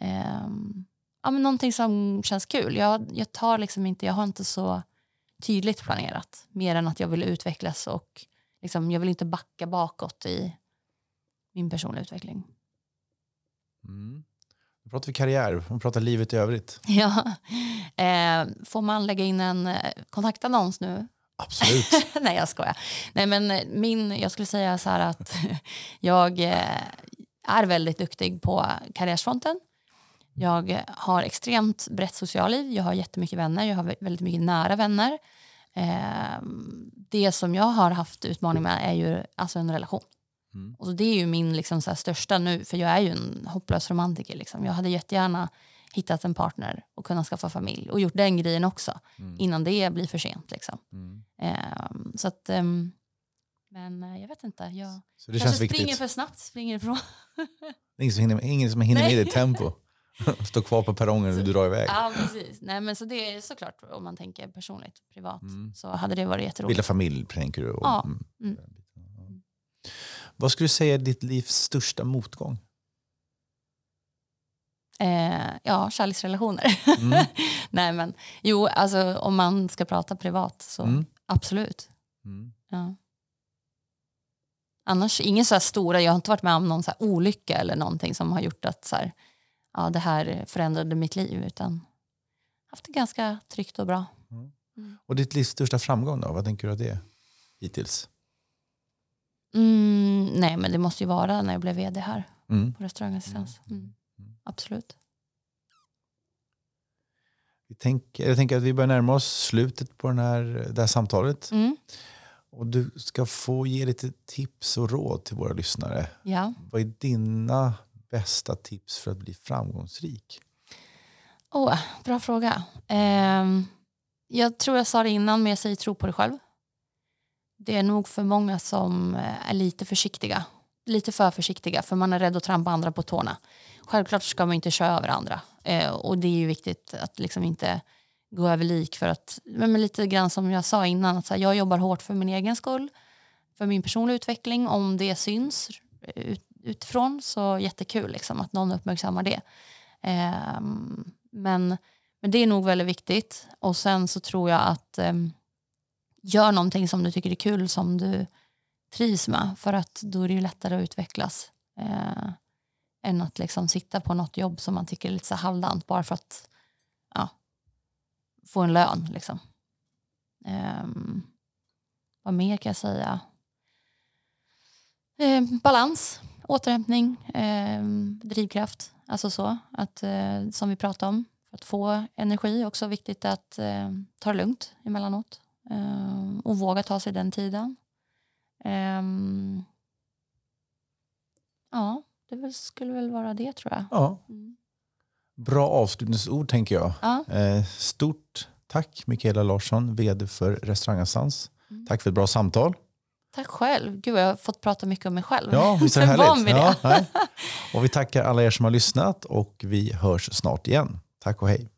Speaker 3: Ehm, ja, men någonting som känns kul. Jag, jag, tar liksom inte, jag har inte så tydligt planerat mer än att jag vill utvecklas och liksom, jag vill inte backa bakåt i min personliga utveckling.
Speaker 2: Mm. Nu pratar vi karriär, vi pratar livet i övrigt.
Speaker 3: Ja. Eh, får man lägga in en eh, kontaktannons nu?
Speaker 2: Absolut.
Speaker 3: Nej, jag skojar. Nej, men eh, min, jag skulle säga så här att jag eh, är väldigt duktig på karriärsfronten. Jag har extremt brett socialliv. Jag har jättemycket vänner. Jag har vä- väldigt mycket nära vänner. Eh, det som jag har haft utmaning med är ju alltså en relation.
Speaker 2: Mm.
Speaker 3: Och det är ju min liksom så största nu, för jag är ju en hopplös romantiker. Liksom. Jag hade jättegärna hittat en partner och kunnat skaffa familj och gjort den grejen också innan det blir för sent. Liksom.
Speaker 2: Mm.
Speaker 3: Ehm, så att, ehm, men eh, jag vet inte. Jag
Speaker 2: Så det
Speaker 3: kanske
Speaker 2: känns
Speaker 3: springer
Speaker 2: viktigt.
Speaker 3: för snabbt, springer ifrån.
Speaker 2: Ingen som hinner, ingen som hinner med ditt tempo. Stå kvar på perrongen och du drar iväg.
Speaker 3: ja, precis. Nej, men så det är såklart om man tänker personligt, privat,
Speaker 2: Mm.
Speaker 3: så hade det varit jätteroligt.
Speaker 2: Bilda familj, tänker du? Och,
Speaker 3: Ja.
Speaker 2: mm.
Speaker 3: Mm.
Speaker 2: Vad skulle du säga är ditt livs största motgång?
Speaker 3: Eh, ja, kärleksrelationer. Mm. Nej, men jo, alltså om man ska prata privat så mm. absolut. Mm. Ja. Annars inga så här stora, jag har inte varit med om någon så olycka eller någonting som har gjort att så här, ja, det här förändrade mitt liv utan haft det ganska tryggt och bra.
Speaker 2: Mm. mm. Och ditt livs största framgång då? Vad tänker du att det är hittills?
Speaker 3: Mm, nej men det måste ju vara när jag blev vd här på restaurangassistans. Mm. Absolut.
Speaker 2: Vi tänker, jag tänker att vi börjar närma oss slutet på den här, det här samtalet. Mm. Och du ska få ge lite tips och råd till våra lyssnare.
Speaker 3: Ja.
Speaker 2: Vad är dina bästa tips för att bli framgångsrik?
Speaker 3: Oh, bra fråga. Eh, jag tror jag sa det innan, men jag säger tro på dig själv. Det är nog för många som eh, är lite försiktiga. Lite för försiktiga, för man är rädd att trampa andra på tårna. Självklart ska man inte köra över andra. Eh, och det är ju viktigt att liksom inte gå över lik för att, men lite grann som jag sa innan, att här, jag jobbar hårt för min egen skull, för min personliga utveckling. Om det syns ut, utifrån så jättekul liksom, att någon uppmärksammar det. Eh, men, men det är nog väldigt viktigt. Och sen så tror jag att eh, gör någonting som du tycker är kul, som du trivs med, för att då är det ju lättare att utvecklas. Eh, än att liksom sitta på något jobb som man tycker är lite så halvdant bara för att ja, få en lön. Liksom. Eh, vad mer kan jag säga? Eh, balans, återhämtning, eh, drivkraft. Alltså så, att, eh, som vi pratade om. För att få energi också viktigt att eh, ta det lugnt emellanåt. Eh, och våga ta sig den tiden. Ehm, ja, det skulle väl vara det tror jag.
Speaker 2: Ja. Mm. Bra avslutningsord tänker jag.
Speaker 3: Ja.
Speaker 2: Eh, stort tack Mikaela Larsson, vd för Restaurangassans. Mm. Tack för ett bra samtal.
Speaker 3: Tack själv. Gud, jag har fått prata mycket om mig själv.
Speaker 2: Ja, visst är det. Ja, och vi tackar alla er som har lyssnat och vi hörs snart igen. Tack och hej.